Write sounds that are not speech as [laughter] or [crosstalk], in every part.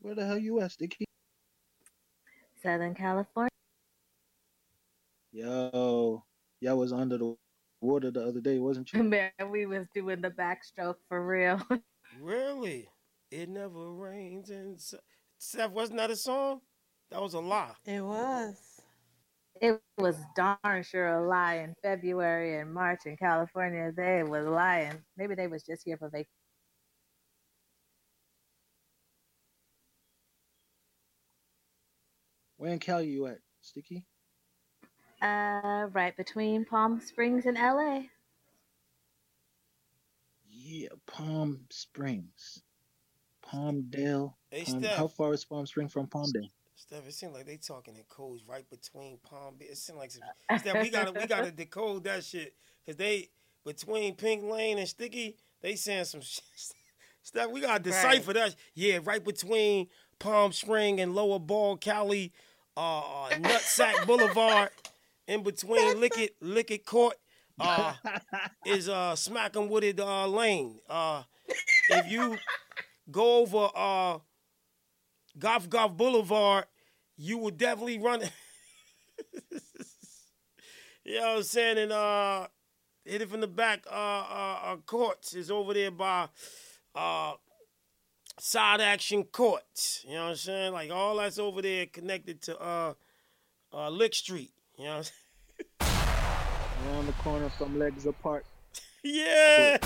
Where the hell you at, Sticky? Southern California. Yo, y'all was under the water the other day, wasn't you? [laughs] Man, we was doing the backstroke for real. [laughs] Really? It never rains in. Sa- Steph, wasn't that a song? That was a lie. It was. it was darn sure a lie in February and March in California. They was lying. Maybe they was just here for vacation. Where in Cali you at, Sticky? Uh, right between Palm Springs and LA. Yeah, Palm Springs. Palmdale. Hey, Palm, Steph. how far is Palm Spring from Palmdale? Steph, it seems like they talking in codes right between Palm Beach. It seems like [laughs] Steph, we gotta we gotta decode that shit because they between Pink Lane and Sticky, they saying some shit. [laughs] Steph, we gotta decipher that. Yeah, right between Palm Spring and Lower Ball, Cali, uh, uh, Nutsack [laughs] Boulevard, in between Lickett Lickett Court, uh, [laughs] is uh Smackin' Wooded uh Lane. Uh, if you go over uh Golf Golf Boulevard, you will definitely run. [laughs] you know what I'm saying? And uh, hit it from the back. Uh, uh, uh, courts is over there by uh, side action courts. You know what I'm saying? Like all that's over there connected to uh, uh, Lick Street. You know what I'm saying? [laughs] Around the corner from Legs Apart. [laughs] Yeah.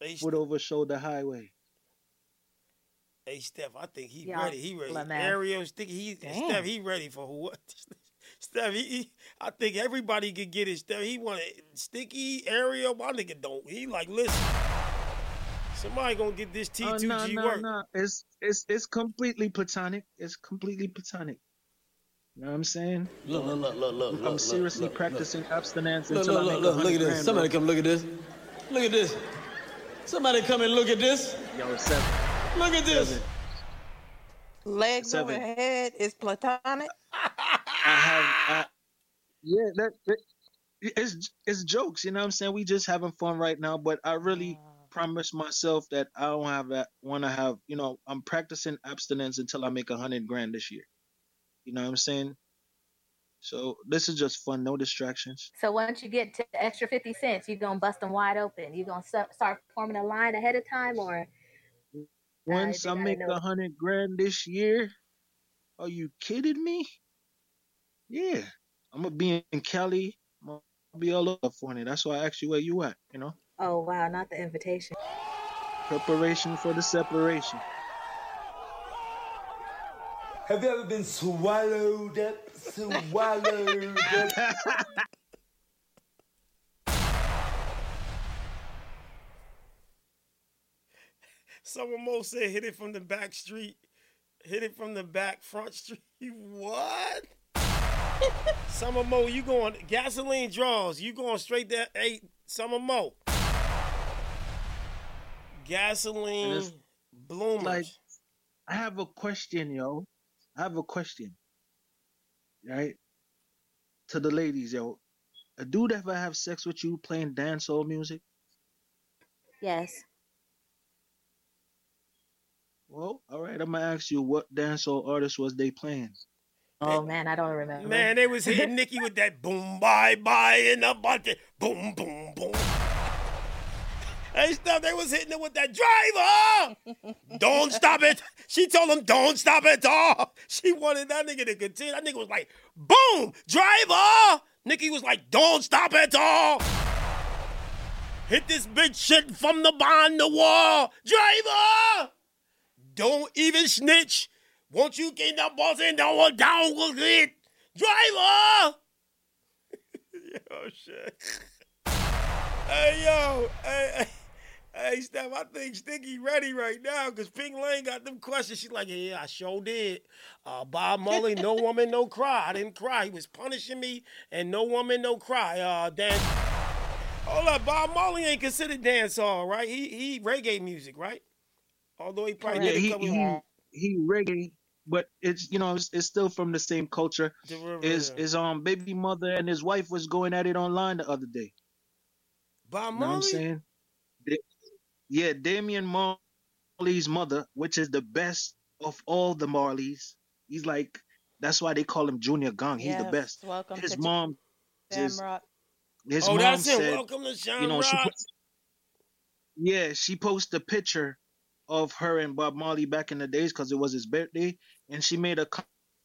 Hey, Foot over shoulder highway. Hey Steph, I think he Y'all ready. He ready. lame ass. Ariel sticky. He Damn. Steph. He ready for what? [laughs] Steph. He, he- I think everybody could get it. Steph. He want it. Sticky. Ariel. My nigga don't. He like listen. Somebody gonna get this T Oh two no, G no, work. no. It's it's it's completely platonic. It's completely platonic. You know what I'm saying? Look, look, look, look, look. I'm look, seriously look, look, practicing abstinence Look, until look, I look, make look, a look at this. grand. Somebody bro. come look at this. Look at this. Somebody come and look at this. Yo, seven. Look at this. Seven. Legs over head is platonic. I have. I, yeah, that, that it's it's jokes. You know what I'm saying? We just having fun right now. But I really promise myself that I don't have that. Want to have? You know, I'm practicing abstinence until I make a hundred grand this year. You know what I'm saying? So this is just fun. No distractions. So once you get to the extra 50 cents, you're going to bust them wide open. You're going to start forming a line ahead of time or Once you I make a hundred grand this year, are you kidding me? Yeah, I'm gonna be in Cali. I'm gonna be all over California. That's why I asked you where you at. You know, Oh, wow, not the invitation. preparation for the separation. Have you ever been swallowed up? Swallowed up? [laughs] Someone more said hit it from the back street. Hit it from the back front street. [laughs] What? Summer Mo, you going gasoline draws. You going straight there. Hey, Summer Mo. Gasoline it's bloomers. like- I have a question, yo. I have a question. Right? To the ladies, yo. A dude ever have sex with you playing dancehall music? Yes. Well, all right. I'm gonna ask you what dancehall artist was they playing? Oh, man, I don't remember. Man, they was hitting Nikki with that boom bye bye in the bucket. Boom, boom, boom. Hey, stuff, they was hitting it with that driver. don't stop it. She told him, don't stop it. Oh, she wanted that nigga to continue. That nigga was like, boom, driver. Nikki was like, don't stop it. Oh. Hit this bitch shit from the behind the wall. Driver. Don't even snitch. Won't you get the boss and down down with it? Driver! [laughs] yo, shit. hey, yo. Hey, hey, hey, Steph, I think Sticky ready right now because Pink Lane got them questions. She's like, yeah, I sure did. Uh, Bob Mully, no [laughs] woman, no cry. I didn't cry. He was punishing me, and no woman, no cry. Uh, Dan. Hold up, Bob Marley ain't considered dancehall, right? He he reggae music, right? Although he probably Yeah, did a he couple he he reggae, but it's you know it's, it's still from the same culture. Is his um baby mother and his wife was going at it online the other day. Bob You know what I'm Marley? saying? Da- yeah, Damian Marley's mother, which is the best of all the Marleys. He's like that's why they call him Junior Gong. He's the best. Welcome His to mom, just, his oh, mom that's it. said, Welcome to Jamrock. you know, she put, yeah, she posted a picture of her and Bob Marley back in the days because it was his birthday, and she made a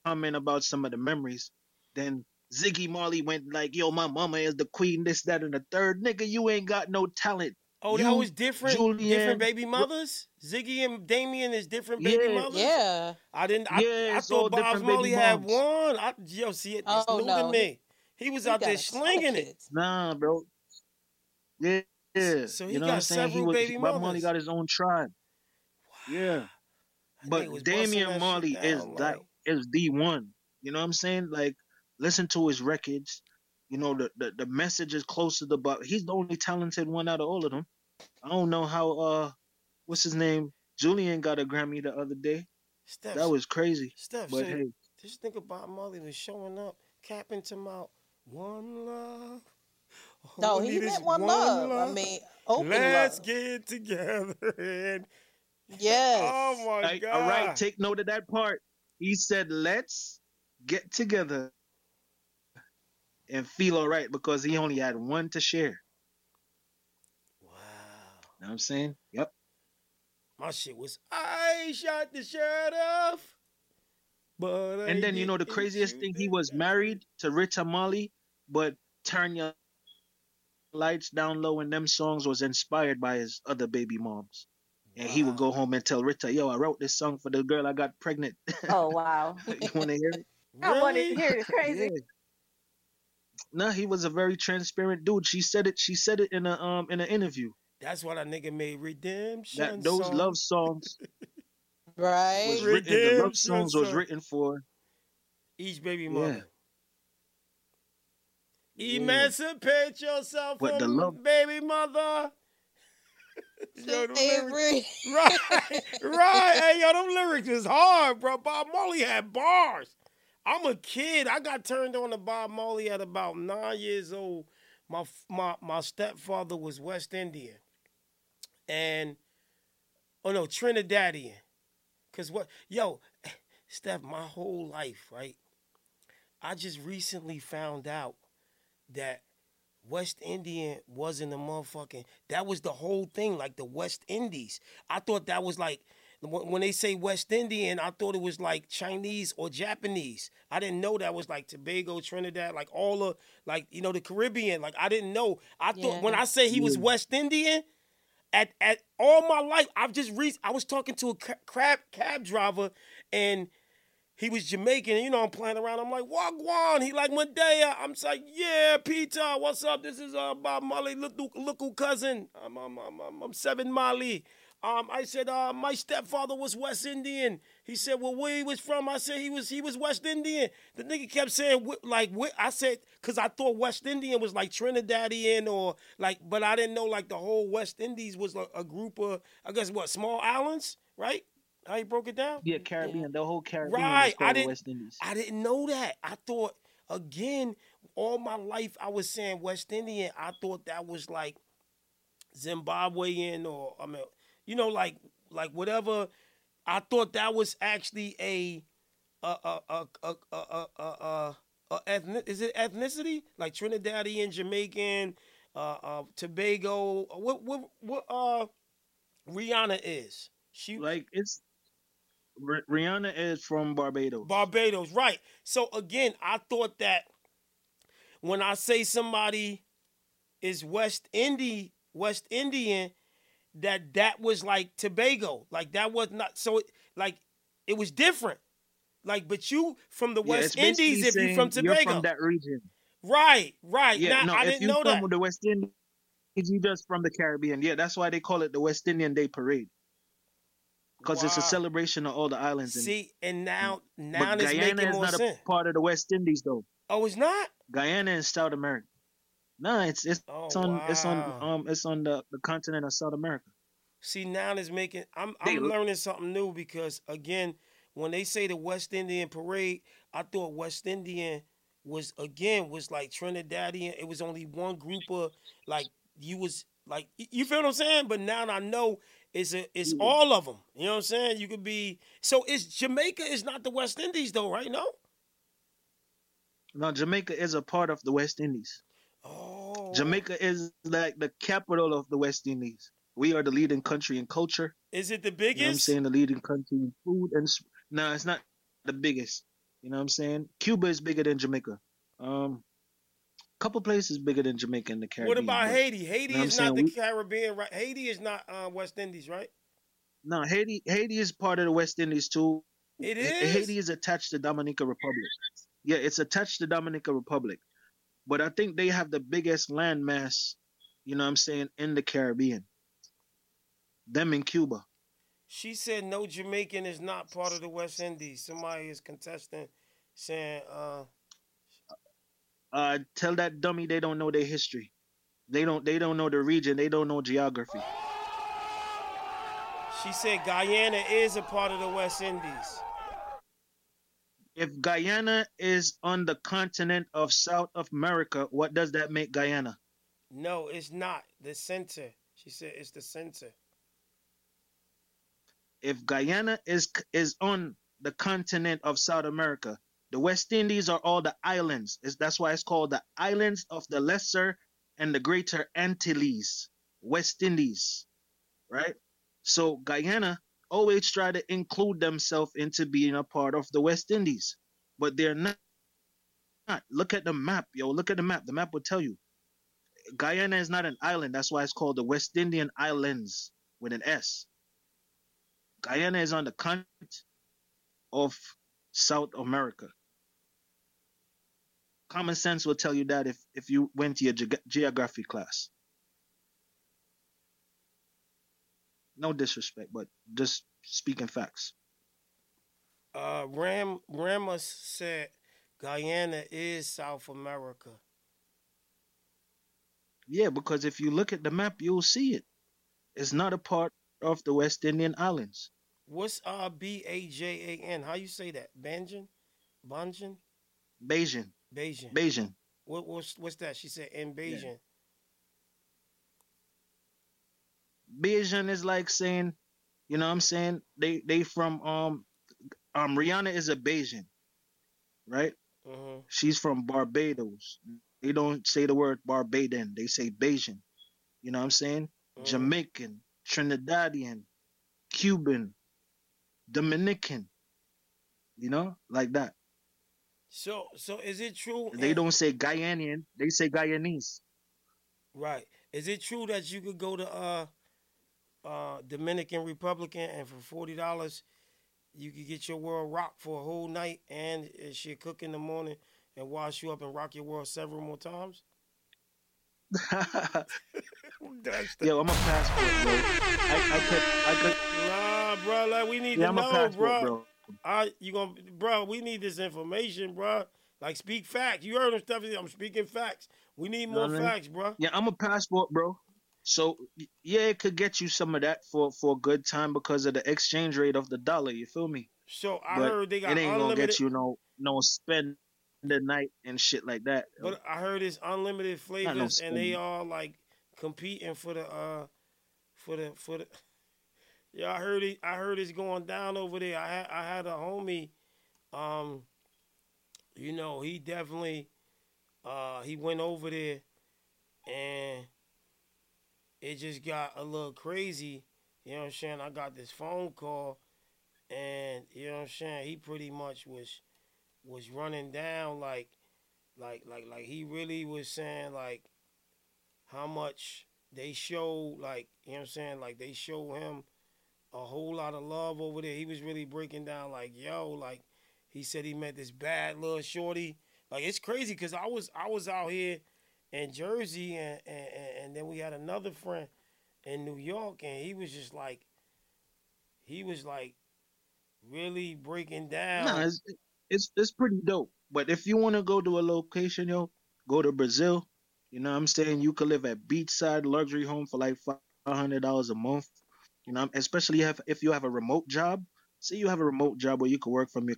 comment about some of the memories. Then Ziggy Marley went like, "Yo, my mama is the queen, this, that, and the third. Nigga, you ain't got no talent." oh, that you, was different. Julian, different baby mothers. Ziggy and Damian is different baby Yeah. mothers. Yeah. I didn't. I, Yeah, I it's thought Bob Marley had one. I, yo, see it. It's Oh, new no. to me. He was He out there a ton of slinging it. Nah, bro. Yeah, yeah. So he you know got what I'm saying? He several was, baby Bob Marley got his own tribe. Yeah. But was busting that Damian shit Marley is down, that like- is the one. You know what I'm saying? Like, listen to his records. You know, the the, the message is close to the but he's the only talented one out of all of them. I don't know how uh what's his name? Julian got a Grammy the other day. Steph, That was crazy. Steph. But so hey, this think about Marley was showing up, capping to my One love. No, he need is meant one love. I mean, open Let's love. get together. [laughs] And, Yes. oh my Hey, god! all right, take note of that part. He said, "Let's get together and feel all right," because he only had one to share. wow. know what I'm saying? Yep. My shit was I shot the shirt off. But I And then you know the craziest thing, he was married to Rita Marley, but turn your lights down low and them songs was inspired by his other baby moms. And he would go home and tell Rita, "Yo, I wrote this song for the girl I got pregnant. [laughs] Oh wow. you [laughs] want to hear it?" I want to hear it. It's crazy. Yeah. No, he was a very transparent dude. She said it. She said it in a um in an interview That's what a nigga made redemption. that those song. love songs [laughs] right. was written. The love Redemption songs was written for. each baby mother. Yeah. Emancipate yourself But the love- baby mother. Yo, them lyrics- [laughs] right, right. Hey, yo, them lyrics is hard, bro. Bob Marley had bars. I'm a kid. I got turned on to Bob Marley at about nine years old. My my my stepfather was West Indian, and oh no, Trinidadian. Cause what, yo, [laughs] Steph, my whole life, right? I just recently found out that West Indian wasn't a motherfucking. That was the whole thing, like the West Indies. I thought that was like when when they say West Indian, I thought it was like Chinese or Japanese. I didn't know that was like Tobago, Trinidad, like all the like you know the Caribbean. Like I didn't know. I thought when I say he was West Indian, at at all my life, I've just re- I was talking to a ca- crab cab driver, and he was Jamaican. And, you know, I'm playing around. I'm like, Wagwan. He like Medea. I'm like, yeah, Peter. What's up? This is uh Bob Marley, little little cousin. I'm I'm I'm, I'm, I'm seven Marley. Um, I said, uh, my stepfather was West Indian. He said, well, where he was from? I said he was he was West Indian. The nigga kept saying like wh- I said because I thought West Indian was like Trinidadian or like, but I didn't know like the whole West Indies was a group of I guess what small islands, right? How you broke it down? Yeah, Caribbean. The whole Caribbean Right, I didn't- West Indies. I didn't know that. I thought again, all my life I was saying West Indian. I thought that was like Zimbabwean or I mean, you know, like like whatever. I thought that was actually a a a a a a a, a, a, a ethnic, is it ethnicity like Trinidadian, Jamaican, uh, uh, Tobago? What what what uh Rihanna is? She Like it's R- Rihanna is from Barbados. Barbados, right. So again, I thought that when I say somebody is West Indie, West Indian, that that was like Tobago. Like that was not so it, like it was different. Like, but you from the West basically Indies if you're from saying you're Tobago. from that region. right, right. Yeah, now no, I if didn't know from that. the West Indies, you just from the Caribbean. Yeah, that's why they call it the West Indian Day Parade. Because it's a celebration of all the islands. in. See, and now now it's Guyana making is more not sense. a part of the West Indies though. Oh, it's not? Guyana is South America. No, it's it's, Oh, it's on it's on um it's on the, the continent of South America. See now it's making I'm They I'm look- learning something new because again, when they say the West Indian parade, I thought West Indian was again was like Trinidadian. It was only one group of like you was Like you feel what I'm saying? But now I know it's a, it's Yeah. all of them. You know what I'm saying? You could be so it's Jamaica is not the West Indies though, right? No. No, Jamaica is a part of the West Indies. Oh, Jamaica is like the capital of the West Indies. We are the leading country in culture. is it the You know I'm saying? The leading country in food and no, it's not the biggest. You know what I'm saying? Cuba is bigger than Jamaica. Um, couple places bigger than Jamaica in the Caribbean. what about but- Haiti? Haiti know is not the We- Caribbean, right? Haiti is not uh, West Indies, right? No, Haiti. Haiti is part of the West Indies too. It Ha- Haiti is attached to Dominica Republic. Yeah, it's attached to Dominica Republic. But I think they have the biggest landmass, you know what I'm saying, in the Caribbean. Them in Cuba. She said no Jamaican is not part of the West Indies. Somebody is contesting, saying, uh, Uh tell that dummy they don't know their history. They don't they don't know the region, they don't know geography. she said Guyana is a part of the West Indies. If Guyana is on the continent of South of America, what does that make Guyana? No, it's not the center. She said it's the center. If Guyana is is on the continent of South America, the West Indies are all the islands. It's, that's why it's called the islands of the Lesser and the Greater Antilles, West Indies, right? So Guyana always try to include themselves into being a part of the West Indies, but they're not. not. Look at the map, yo. Look at the map. The map will tell you. Guyana is not an island. That's why it's called the West Indian Islands with an S. Guyana is on the continent of South America. Common sense will tell you that if, if you went to your ge- geography class. No disrespect, but just speaking facts. Uh, Ram Ramos said Guyana is South America. Yeah, because if you look at the map, you'll see it. It's not a part of the West Indian Islands. What's uh B A J A N? How you say that? Banjan, Banjan, Bajan. Bajan. Bajan. What what's what's that? She said in Bajan. Bajan is like saying, you know what I'm saying? They they from um um Rihanna is a Bajan, right? hmm She's from Barbados. They don't say the word Barbadian, They say Bajan. You know what I'm saying? Mm-hmm. Jamaican, Trinidadian, Cuban, Dominican. You know, like that. So so is it true? They don't say Guyanian. They say Guyanese. Right. Is it true that you could go to uh uh Dominican Republican and for forty dollars you could get your world rocked for a whole night and uh, she'll cook in the morning and wash you up and rock your world several more times? [laughs] [laughs] Yo, I'm a passport, bro. I, I could, I could. Nah, bro, like we need Yeah, to I'm know, bro. bro. I you gonna bro, we need this information, bro. Like speak facts. You heard him stuff. I'm speaking facts. We need Know more I mean? facts, bro. Yeah, I'm a passport, bro. So yeah, it could get you some of that for for a good time because of the exchange rate of the dollar. You feel me? So I but heard they got it ain't unlimited. gonna get you no no spend the night and shit like that. But I heard it's unlimited Not no flavors, and they all like competing for the uh for the for the. Yeah, I heard it. I heard it's going down over there. I had I had a homie, um, you know, he definitely, uh, he went over there, and it just got a little crazy. You know what I'm saying? I got this phone call, and you know what I'm saying. He pretty much was was running down like like like like he really was saying like how much they show like you know what I'm saying like they show him a whole lot of love over there. He was really breaking down like yo like he said he met this bad little shorty. Like it's crazy because I was I was out here in Jersey and, and and then we had another friend in New York and he was just like he was like really breaking down. Nah, it's, it's it's pretty dope. But if you want to go to a location, yo, go to Brazil. You know what I'm saying? You could live at beachside luxury home for like five hundred dollars a month. You know, especially if if you have a remote job. Say you have a remote job where you could work from your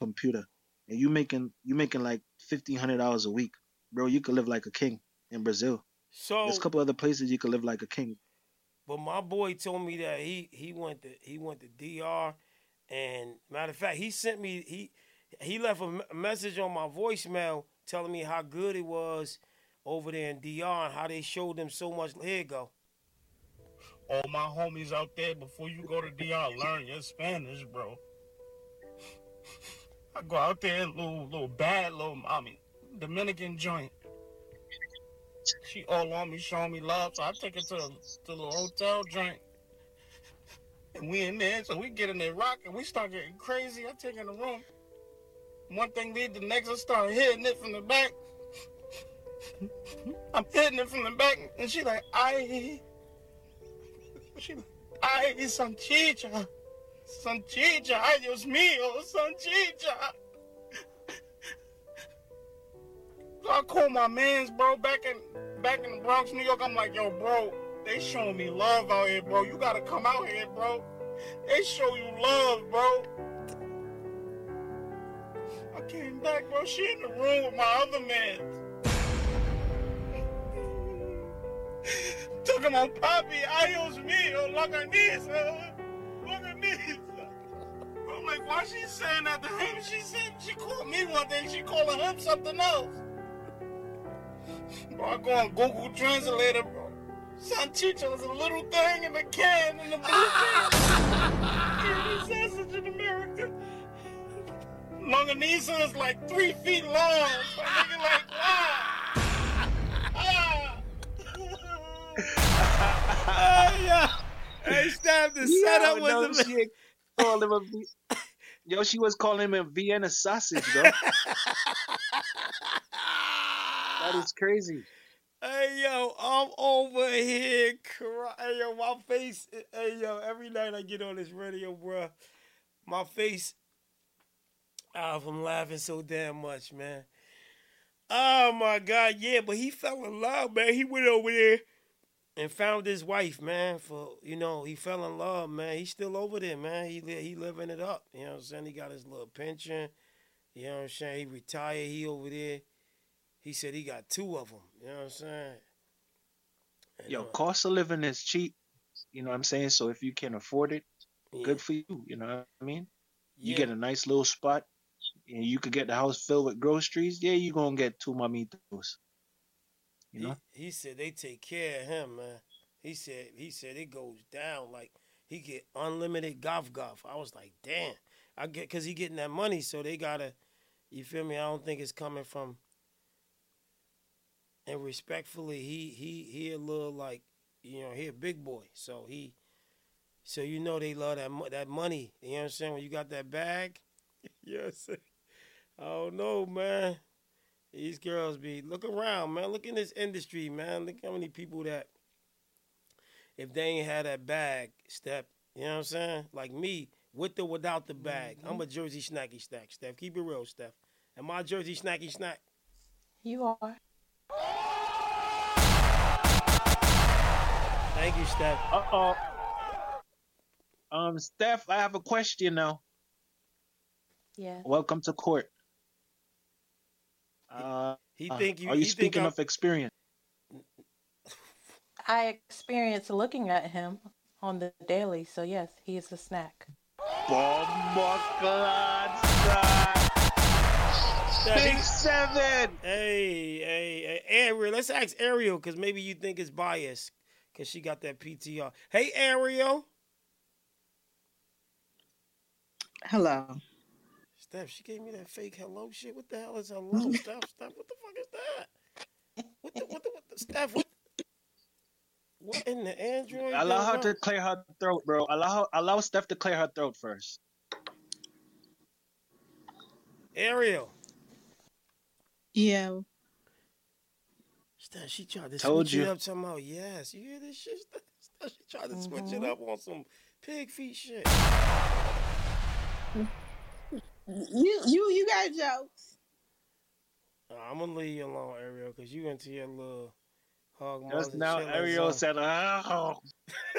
computer, and you making you making like fifteen hundred dollars a week, bro. You could live like a king in Brazil. So There's a couple other places you could live like a king. But my boy told me that he he went to he went to DR, and matter of fact, he sent me he he left a message on my voicemail telling me how good it was over there in DR and how they showed them so much. Here you go. All my homies out there before you go to DR, learn your Spanish, bro. I go out there, little little bad little mommy, Dominican joint. She all on me, showing me love, so I take her to the, to hotel joint. And we in there, so we get in there rocking, we start getting crazy. I take in the room. One thing lead the next, I start hitting it from the back. [laughs] I'm hitting it from the back, and she like, I like, ay, Sanchicha. Sanchicha, ay, Dios mío, Sanchicha. So I call my mans, bro, back in back in the Bronx, New York. I'm like, yo, bro, they showing me love out here, bro. You gotta come out here, bro. They show you love, bro. I came back, bro. She in the room with my other man. Talking about papi, ayos mío, longaniza, longaniza. I'm like, why she saying that to him? She said she called me one thing, she calling him something else. Bro, I go on Google Translator, bro. Sanchicha is a little thing in the can in the blue can. Sausage in America. Longaniza is like three feet long. Nigga like, ah. Ah. Hey, yeah. Hey, Steph, the Yo, setup no, was she ain't called him a V- [laughs] Yo, she was calling him a Vienna sausage, though. that is crazy. Hey yo, I'm over here crying. Hey, yo, my face. Hey yo, every night I get on this radio, bro, my face. Ah, I'm laughing so damn much, man. Oh my God, yeah, but he fell in love, man. He went over there and found his wife, man. For you know, he fell in love, man. He's still over there, man. He he living it up. You know what I'm saying? He got his little pension. You know what I'm saying? He retired. He over there. He said he got two of them. You know what I'm saying? And, Yo, uh, cost of living is cheap. You know what I'm saying? So if you can afford it, yeah, good for you. You know what I mean? You yeah. get a nice little spot, and you could get the house filled with groceries. Yeah, you gonna get two mamitos. You know? He, he said they take care of him, man. He said he said it goes down like he get unlimited golf golf. I was like, damn. I get cause he getting that money, so they gotta. You feel me? I don't think it's coming from. And respectfully, he he he a little like, you know, he a big boy, so he. So you know they love that that money. You know what I'm saying? When you got that bag, you know I'm saying? I don't know, man. These girls be look around, man. Look in this industry, man. Look how many people that if they ain't had that bag, step, you know what I'm saying? Like me, with or without the bag. I'm a Jersey snacky snack, Steph. Keep it real, Steph. Am I Jersey snacky snack? You are. Thank you, Steph. Uh oh. Um, Steph, I have a question now. Yeah. Welcome to court. Uh, He uh, think you. are you he speaking of experience? [laughs] I experience looking at him on the daily, so yes, he is a snack. Bomboclat, Steph, he- Six seven. Hey, hey, hey, Ariel. Let's ask Ariel because maybe you think it's biased because she got that PTR. Hey, Ariel. Hello. Steph, she gave me that fake hello shit. What the hell is hello, [laughs] Steph? Steph, what the fuck is that? What the what the what the Steph? What? What in the Android? Allow her to clear her throat, bro. Allow her, allow Steph to clear her throat first. Ariel. Yeah. Steph, she tried to Told switch you. it up somehow. Yes, you hear this shit? Steph, Steph, she tried to switch it Mhm. up on some pig feet shit. You you you got jokes. I'm gonna leave you alone, Ariel, because you into your little hog Just now, shit like Ariel so. said, "Oh, [laughs]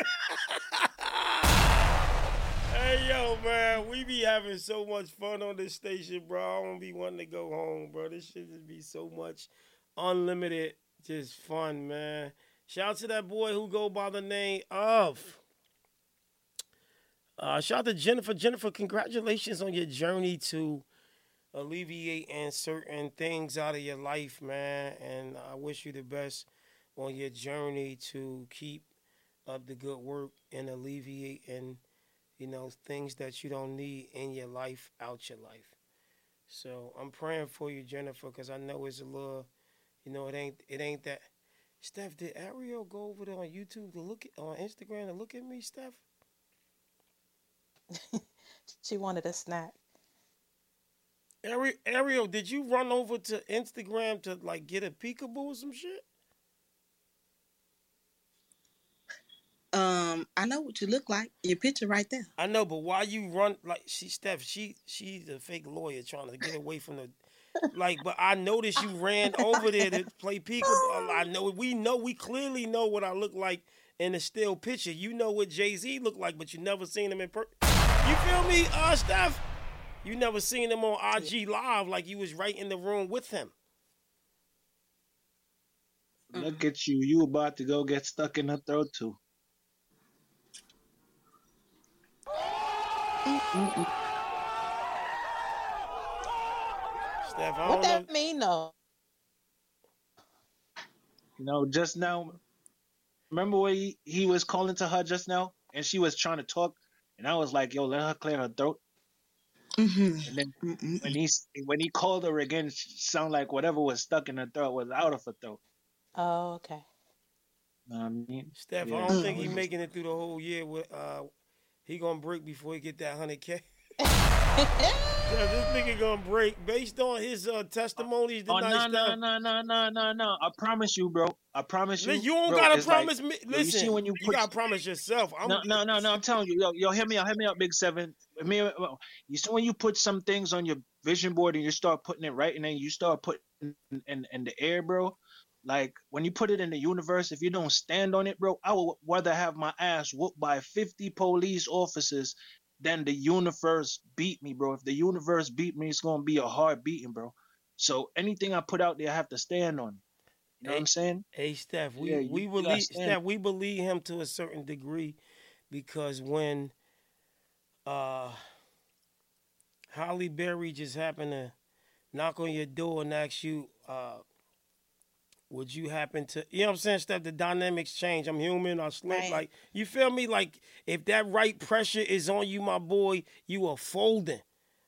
Hey yo, man, we be having so much fun on this station, bro. I don't be wanting to go home, bro. This shit just be so much unlimited Just fun, man. Shout out to that boy who go by the name of. Uh, shout out to Jennifer. Jennifer, congratulations on your journey to alleviating certain things out of your life, man. And I wish you the best on your journey to keep up the good work and alleviating, you know, things that you don't need in your life out your life. So I'm praying for you, Jennifer, because I know it's a little, you know, it ain't it ain't that. Steph, did Ariel go over there on YouTube to look at on Instagram to look at me, Steph? [laughs] She wanted a snack. Ari- Ariel, did you run over to Instagram to like get a peekaboo or some shit? Um, I know what you look like. Your picture right there. I know, but why you run like she Steph? She she's a fake lawyer trying to get away from the like. But I noticed you ran over there to play peekaboo. I know we know we clearly know what I look like in the still picture. You know what Jay Z looked like, but you never seen him in person. You feel me, uh, Steph? You never seen him on IG Live like you was right in the room with him. Look at you. You about to go get stuck in her throat too. Steph, What don't know. that mean though? You know, just now. Remember when he, he was calling to her just now, and she was trying to talk, and I was like, "Yo, let her clear her throat." Mm-hmm. And then when he when he called her again, it sounded like whatever was stuck in her throat was out of her throat. Oh, okay. Know what I mean? Steph, Yeah. I don't think he's making it through the whole year. With uh, he gonna break before he get that hundred k. [laughs] [laughs] Yeah, this nigga gonna break based on his uh, testimonies Oh no no no no no no no! I promise you, bro. I promise you. You don't bro, gotta it's like- promise me. you Listen, you, when you put gotta promise yourself. I'm, no, no, no, no. I'm telling you, yo, yo, hear me out, hear me out, Big Seven. Me, uh, you see when you put some things on your vision board and you start putting it right, and then you start putting in, in, in the air, bro. Like when you put it in the universe, if you don't stand on it, bro, I would rather have my ass whooped by 50 police officers than the universe beat me, bro. If the universe beat me, it's gonna be a hard beating, bro. So anything I put out there, I have to stand on. You know what I'm saying? Hey Steph, we Yeah, we believe. Steph, we believe him to a certain degree because when uh Halle Berry just happened to knock on your door and ask you, uh, would you happen to you know what I'm saying, Steph, the dynamics change. I'm human, I slip. Right. Like you feel me? Like if that right pressure is on you, my boy, you are folding.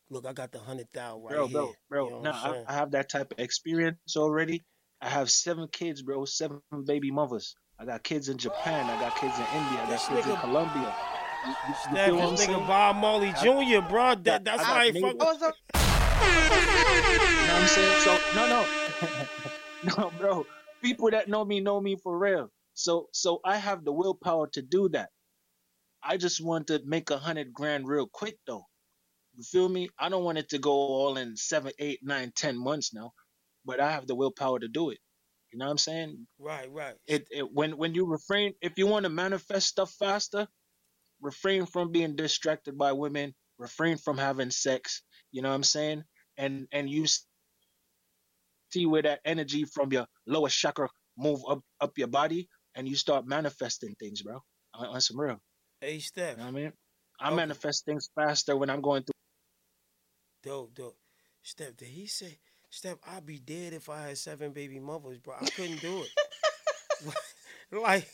Look, I got the hundred thousand right bro, here. bro, bro. You know no, I'm I, have that type of experience already. I have seven kids, bro. Seven baby mothers. I got kids in Japan. I got kids in India. I got This kids in Colombia. You, you, you Steph, what I'm this saying? nigga Bob Marley Jr., bro. That, that's I why I ain't got fuck with oh, You know what I'm saying? So no, no, [laughs] [laughs] no, bro. People that know me know me for real. So, so I have the willpower to do that. I just want to make a hundred grand real quick, though. You feel me? I don't want it to go all in seven, eight, nine, ten months now, but I have the willpower to do it. You know what I'm saying? Right, right. It, it when when you refrain, if you want to manifest stuff faster, refrain from being distracted by women, refrain from having sex. You know what I'm saying? And and you see where that energy from your lower chakra move up up your body, and you start manifesting things, bro. On, on some real. Hey, Steph. You know what I mean? I Okay. manifest things faster when I'm going through. Dope, dope. Steph, did he say, Steph, I'd be dead if I had seven baby mothers, bro. I couldn't do it. [laughs] like,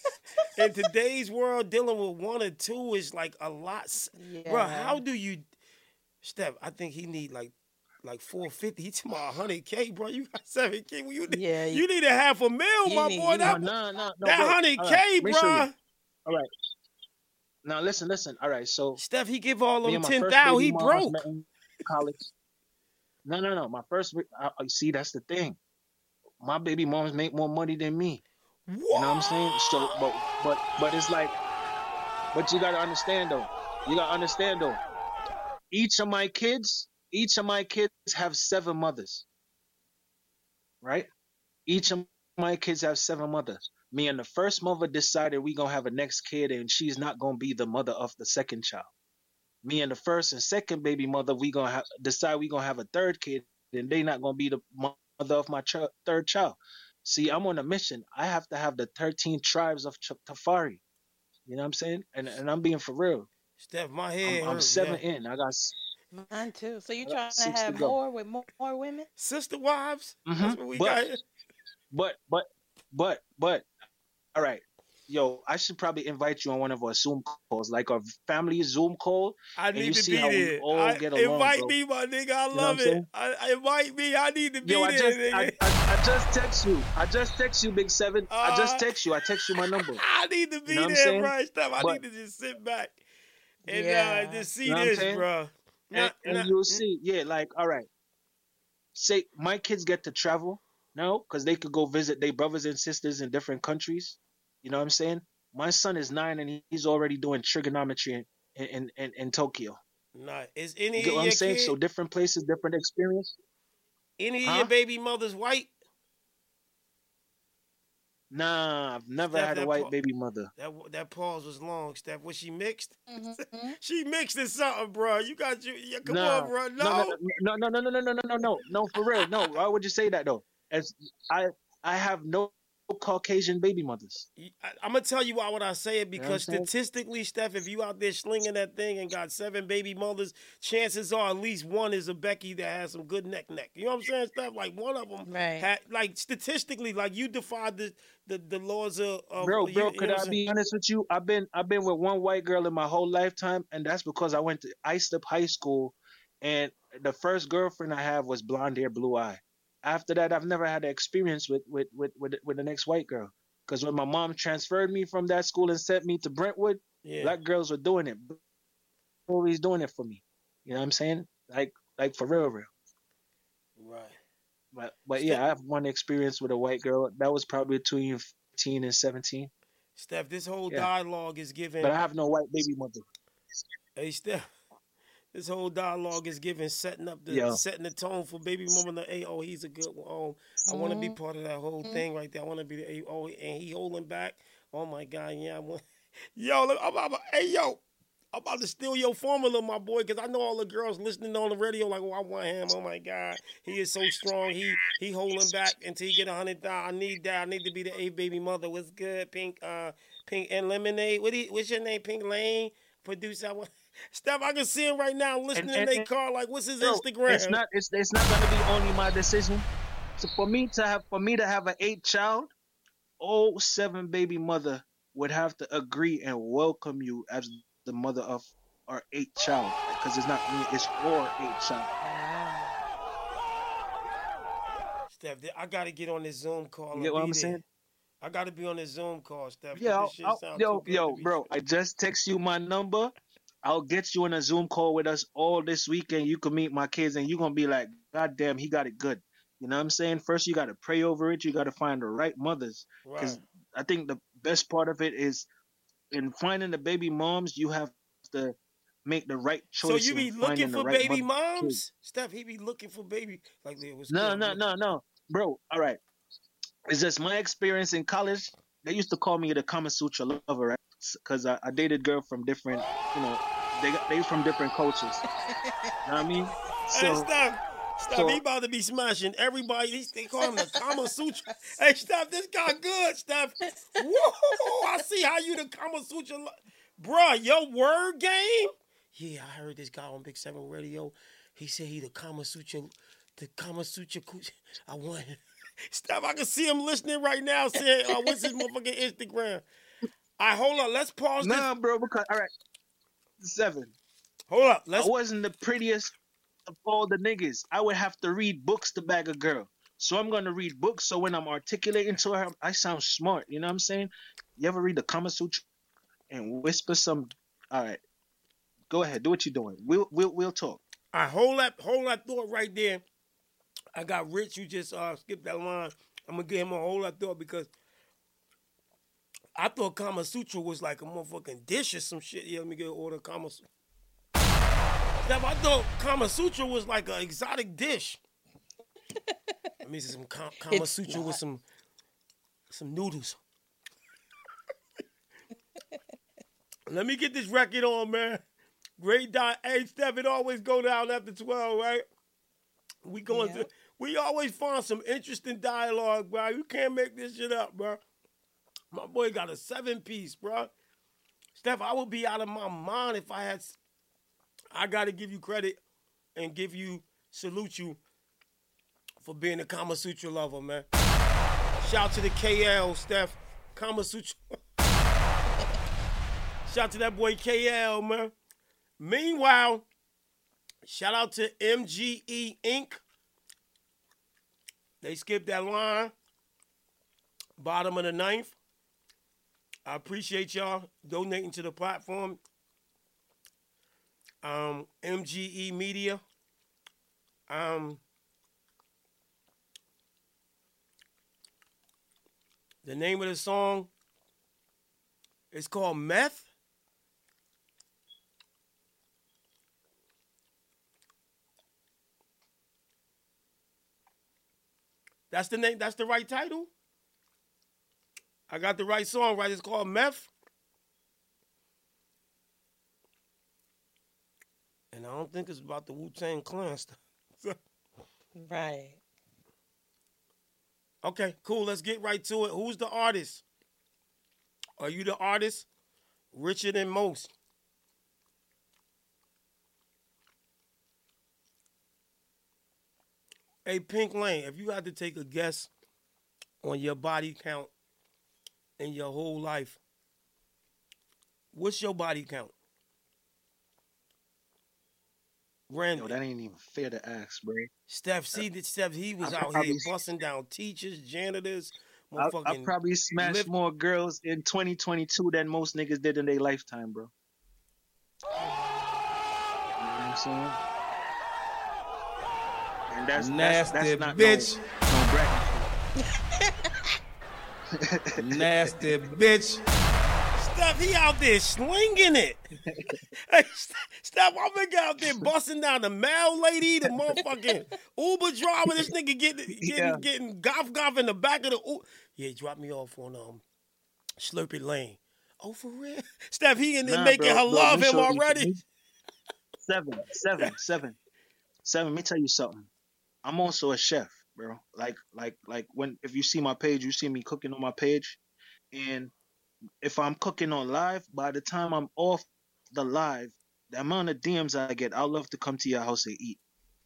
in today's world, dealing with one or two is like a lot. s- Bro, how do you, Steph, I think he need like, like 450. He talking about 100K, bro. You got 7K. Well, you, Yeah, you, you- need a half a mil, my need- boy. you That, No, no, no, no. that 100K, All right, let me show bro. All right. Now listen, listen. All right, so Steph, he give all them and my 10,000. He broke. college. No, no, no. My first, I, I- see, that's the thing. My baby moms make more money than me. What? You know what I'm saying? So, but, but, but it's like, but you gotta understand though. You gotta understand though. Each of my kids, each of my kids have seven mothers. Right? Each of my kids have seven mothers. Me and the first mother decided we gonna have a next kid, and she's not gonna be the mother of the second child. Me and the first and second baby mother, we gonna have, decide we gonna have a third kid, and they not gonna be the mother of my ch- third child. See, I'm on a mission. I have to have the 13 tribes of Ch- Tafari. You know what I'm saying? And and I'm being for real. Steph, my head. I'm, I'm seven yeah. in. I got Mine too. So you trying to six to have more with more, more women? Sister wives. Mhm, That's what we but- got. here. But but but but all right. Yo, I should probably invite you on one of our Zoom calls, like our family Zoom call. I and need you to see be how we there. all I, get along, invite bro. me, my nigga. I love I'm it. saying? I, I- invite me. I need to be Yo, I there, just nigga. I, I, I just text you. I just text you, Big Seven. I Uh, just text you. I text you my number. [laughs] I need to be know there, saying? bro. Steph, I But- need to just sit back and Yeah. uh, just see You know this, bro. And, and you'll see, yeah, like, all right. Say my kids get to travel now because they could go visit their brothers and sisters in different countries. You know what I'm saying? My son is nine and he's already doing trigonometry in in, in, in Tokyo. Nah, is any You of what I'm saying? kids, So different places, different experience. any of your baby mothers white? Nah, I've never Steph, had a white pa- baby mother. That that pause was long, Steph. Was she mixed? Mm-hmm. [laughs] She mixed in something, bro. You got you. Yeah, come Nah, on, bro. no, No. no, no, no, no, no, no, no, no, no, no, for real. No, why would you say that though? As I, I have no Caucasian baby mothers. I, I'm gonna tell you why would I say it because I'm saying? statistically, Steph, if you out there slinging that thing and got seven baby mothers, chances are at least one is a Becky that has some good neck neck. You know what I'm saying, Steph? Like one of them, Right. had, like statistically, like you defied the the, the laws of, of bro, bro, you know could what I I'm be honest with you? I've been I've been with one white girl in my whole lifetime, and that's because I went to Islip High School, and the first girlfriend I have was blonde hair, blue eye. After that, I've never had an experience with with with with, with the next white girl. Because when my mom transferred me from that school and sent me to Brentwood, Yeah. black girls were doing it. Always doing it for me. You know what I'm saying? Like like for real, real. right. But but yeah, I have one experience with a white girl. That was probably between 15 and 17. Steph, this whole Yeah. dialogue is giving. But I have no white baby mother. Hey Steph, this whole dialogue is giving setting up the Yeah. setting the tone for baby mama. The hey, oh, he's a good one. Oh, I want to be part of that whole thing right there. I want to be the hey, oh, and he holding back. Oh my God, yeah, I want. [laughs] Yo, look, I'm, I'm, hey, yo, I'm about to steal your formula, my boy, because I know all the girls listening on the radio like, oh, I want him. Oh my God, he is so strong. He he holding back until he get a hundred thousand. I need that. I need to be the A baby mother. What's good, Pink? Uh, Pink and Lemonade. What he, what's your name? Pink Lane. Producer. I want- Steph, I can see him right now listening and- in their car. Like, what's his Bro, Instagram? It's not it's it's not gonna be only my decision. So for me to have for me to have an eight child, all seven baby mother would have to agree and welcome you as the mother of our eighth child. Because it's not me, it's our eighth child. Steph, I gotta get on this Zoom call. You get what I'm there. saying? I gotta be on this Zoom call, Steph. 'cause Yeah, I'll- this shit I'll- yo, yo, to be bro, I just text you my number. I'll get you in a Zoom call with us all this weekend. You can meet my kids, and you're gonna be like, God damn, he got it good. You know what I'm saying? First, you gotta pray over it. You gotta find the right mothers. Because Right. I think the best part of it is in finding the baby moms, you have to make the right So you be looking for right baby for kids. moms? Steph, he be looking for baby. Like, it was No, no, no, no, bro. All right, it's just my experience in college. They used to call me the Kama Sutra lover, right? Because I, I dated girl from different, you know, they they from different cultures. you know what I mean? Hey, So Steph. Steph, so- he about to be smashing everybody. They, they call him the Kama Sutra. hey, Steph, this guy good, Steph. Whoa, I see how you the Kama Sutra. Bruh, your word game? Yeah, I heard this guy on Big Seven Radio. He said he the Kama Sutra, the Kama Sutra. I want. [laughs] Steph, I can see him listening right now saying, uh, what's his motherfucking Instagram? All right, hold on. Let's pause this. nah, bro. Because all right, seven. Hold up. Let's I wasn't the prettiest of all the niggas. I would have to read books to bag a girl. So I'm gonna read books. So when I'm articulating to her, I sound smart. You know what I'm saying? You ever read the Kama Sutra and whisper some? All right, go ahead. Do what you're doing. We'll we'll we'll talk. I hold that hold that thought right there. I got Rich. You just uh, skipped that line. I'm gonna give him a hold that thought because I thought Kama Sutra was like a motherfucking dish or some shit. Yeah, let me get an order Kama Sutra. Steph, I thought Kama Sutra was like an exotic dish. [laughs] Let me see some Ka- Kama It's Sutra with some some noodles. [laughs] Let me get this record on, man. Great dot. Hey, Steph, it always go down after 12, right? We going Yeah. to We always find some interesting dialogue, bro. You can't make this shit up, bro. My boy got a seven piece, bro. Steph, I would be out of my mind if I had. I got to give you credit and give you salute you for being a Kama Sutra lover, man. Shout to the KL, Steph. Kama Sutra. [laughs] Shout to that boy KL, man. Meanwhile, shout out to MGE Inc. They skipped that line. Bottom of the ninth. I appreciate y'all donating to the platform. Um, MGE Media. Um, the name of the song is called Meth. That's the name. That's the right title. I got the right song right. It's called Meth. And I don't think it's about the Wu Tang Clan stuff. [laughs] Right. Okay, cool. Let's get right to it. Who's the artist? Are you the artist? Richer than most. Hey, Pink Lane, if you had to take a guess on your body count in your whole life, what's your body count? Randy. Yo, that ain't even fair to ask, bro. Steph, uh, see that Steph, he was I out probably- here busting down teachers, janitors, I. I probably smashed lift- more girls in 2022 than most niggas did in their lifetime, bro. You know what I'm saying? And that's that's, Nasty that's not bitch. No, no. Nasty bitch. Steph, he out there slinging it. [laughs] hey, St- Steph, I'm nigga out there busting down the mail lady, the motherfucking Uber driver. This nigga getting getting Yeah. getting golf golf in the back of the Uber. Yeah, drop me off on um Slurpy Lane. Oh, for real? [laughs] Steph, he in there Nah, making bro, her bro, love him already. Seven, seven, seven, seven. Let me tell you something. I'm also a chef, bro. Like, like, like when if you see my page, you see me cooking on my page, and if I'm cooking on live, by the time I'm off the live, the amount of DMs I get, I'd love to come to your house and eat.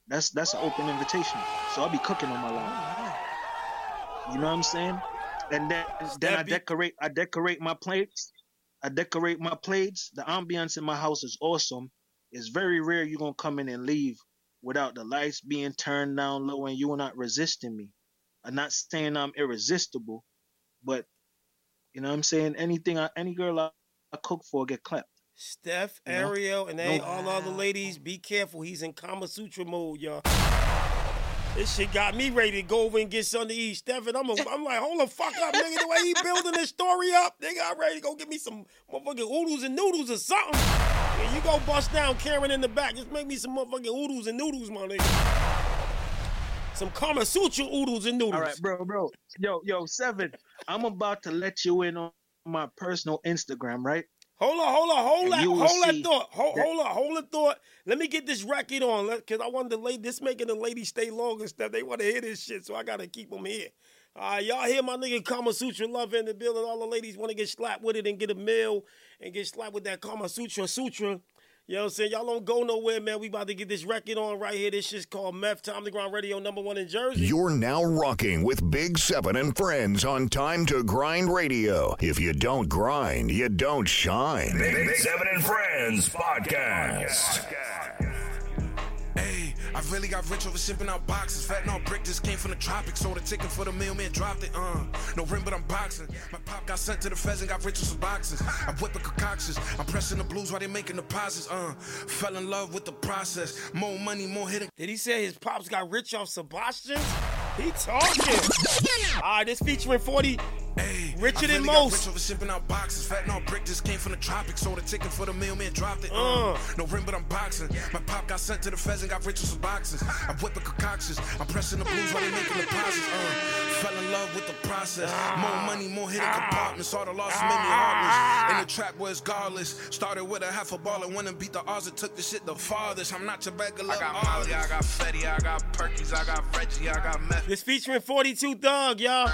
That's that's an open invitation. So I'll be cooking on my live. You know what I'm saying? And then then I decorate I decorate my plates. I decorate my plates. The ambiance in my house is awesome. It's very rare you're gonna come in and leave without the lights being turned down low and you are not resisting me. I'm not saying I'm irresistible, but you know what I'm saying? Anything I, any girl I, I cook for get clapped. Steph, You know? Ariel, and they, No. all the other ladies, be careful. He's in Kama Sutra mode, y'all. This shit got me ready to go over and get something to eat. Stephen, I'm, a, I'm like, hold the fuck up, nigga. The way he building this story up, nigga, I'm ready to go get me some motherfucking oodles and noodles or something. Yeah, you go bust down Karen in the back. Just make me some motherfucking oodles and noodles, my nigga. Some Kama Sutra oodles and noodles. All right, bro, bro. Yo, yo, seven. I'm about to let you in on my personal Instagram, right? Hold on, hold on, hold that, hold that thought. Hold, that- hold on, hold the thought. Let me get this record on, because I want the lady, this making the ladies stay long and stuff. They want to hear this shit, so I gotta keep them here. All right, y'all hear my nigga Kama Sutra love in the building. All the ladies want to get slapped with it and get a meal and get slapped with that Kama Sutra Sutra. You know what I'm saying? Y'all don't go nowhere, man. We about to get this record on right here. This shit's called Meth Time to Grind Radio, number one in Jersey. You're now rocking with Big Seven and Friends on Time to Grind Radio. If you don't grind, you don't shine. Big Seven and Friends podcast. Hey, I really got rich over shipping out boxes. Fentanyl brick just came from the tropics. Sold a ticket for the mailman, dropped it. Uh, no rim, but I'm boxing. My pop got sent to the feds and got rich with some boxes. I'm whipping concoctions. I'm pressing the blues while they making deposits. Uh, fell in love with the process. More money, more hidden. Did he say his pops got rich off Sebastian? He talking. All right, this featuring 40 Hey, richer than really got most. Rich over shipping out boxes. Fentanyl brick just came from the tropics. Sold a ticket for the mailman, dropped it. Uh, Uh. no rim, but I'm boxing. My pop got sent to the feds and got rich with some boxes. I'm whipping concoctions. I'm pressing the blues while they making deposits. Uh, Fell in love with the process. Ah. More money, more hidden ah. compartments. All the losses ah. made me heartless. In the trap where it's godless. Started with a half a ball and went and beat the odds and took the shit the farthest. I'm not your regular. I got Molly, I got Fetty, I got Perkies, I got Reggie, I got Meth. This featuring 42 Thug, y'all.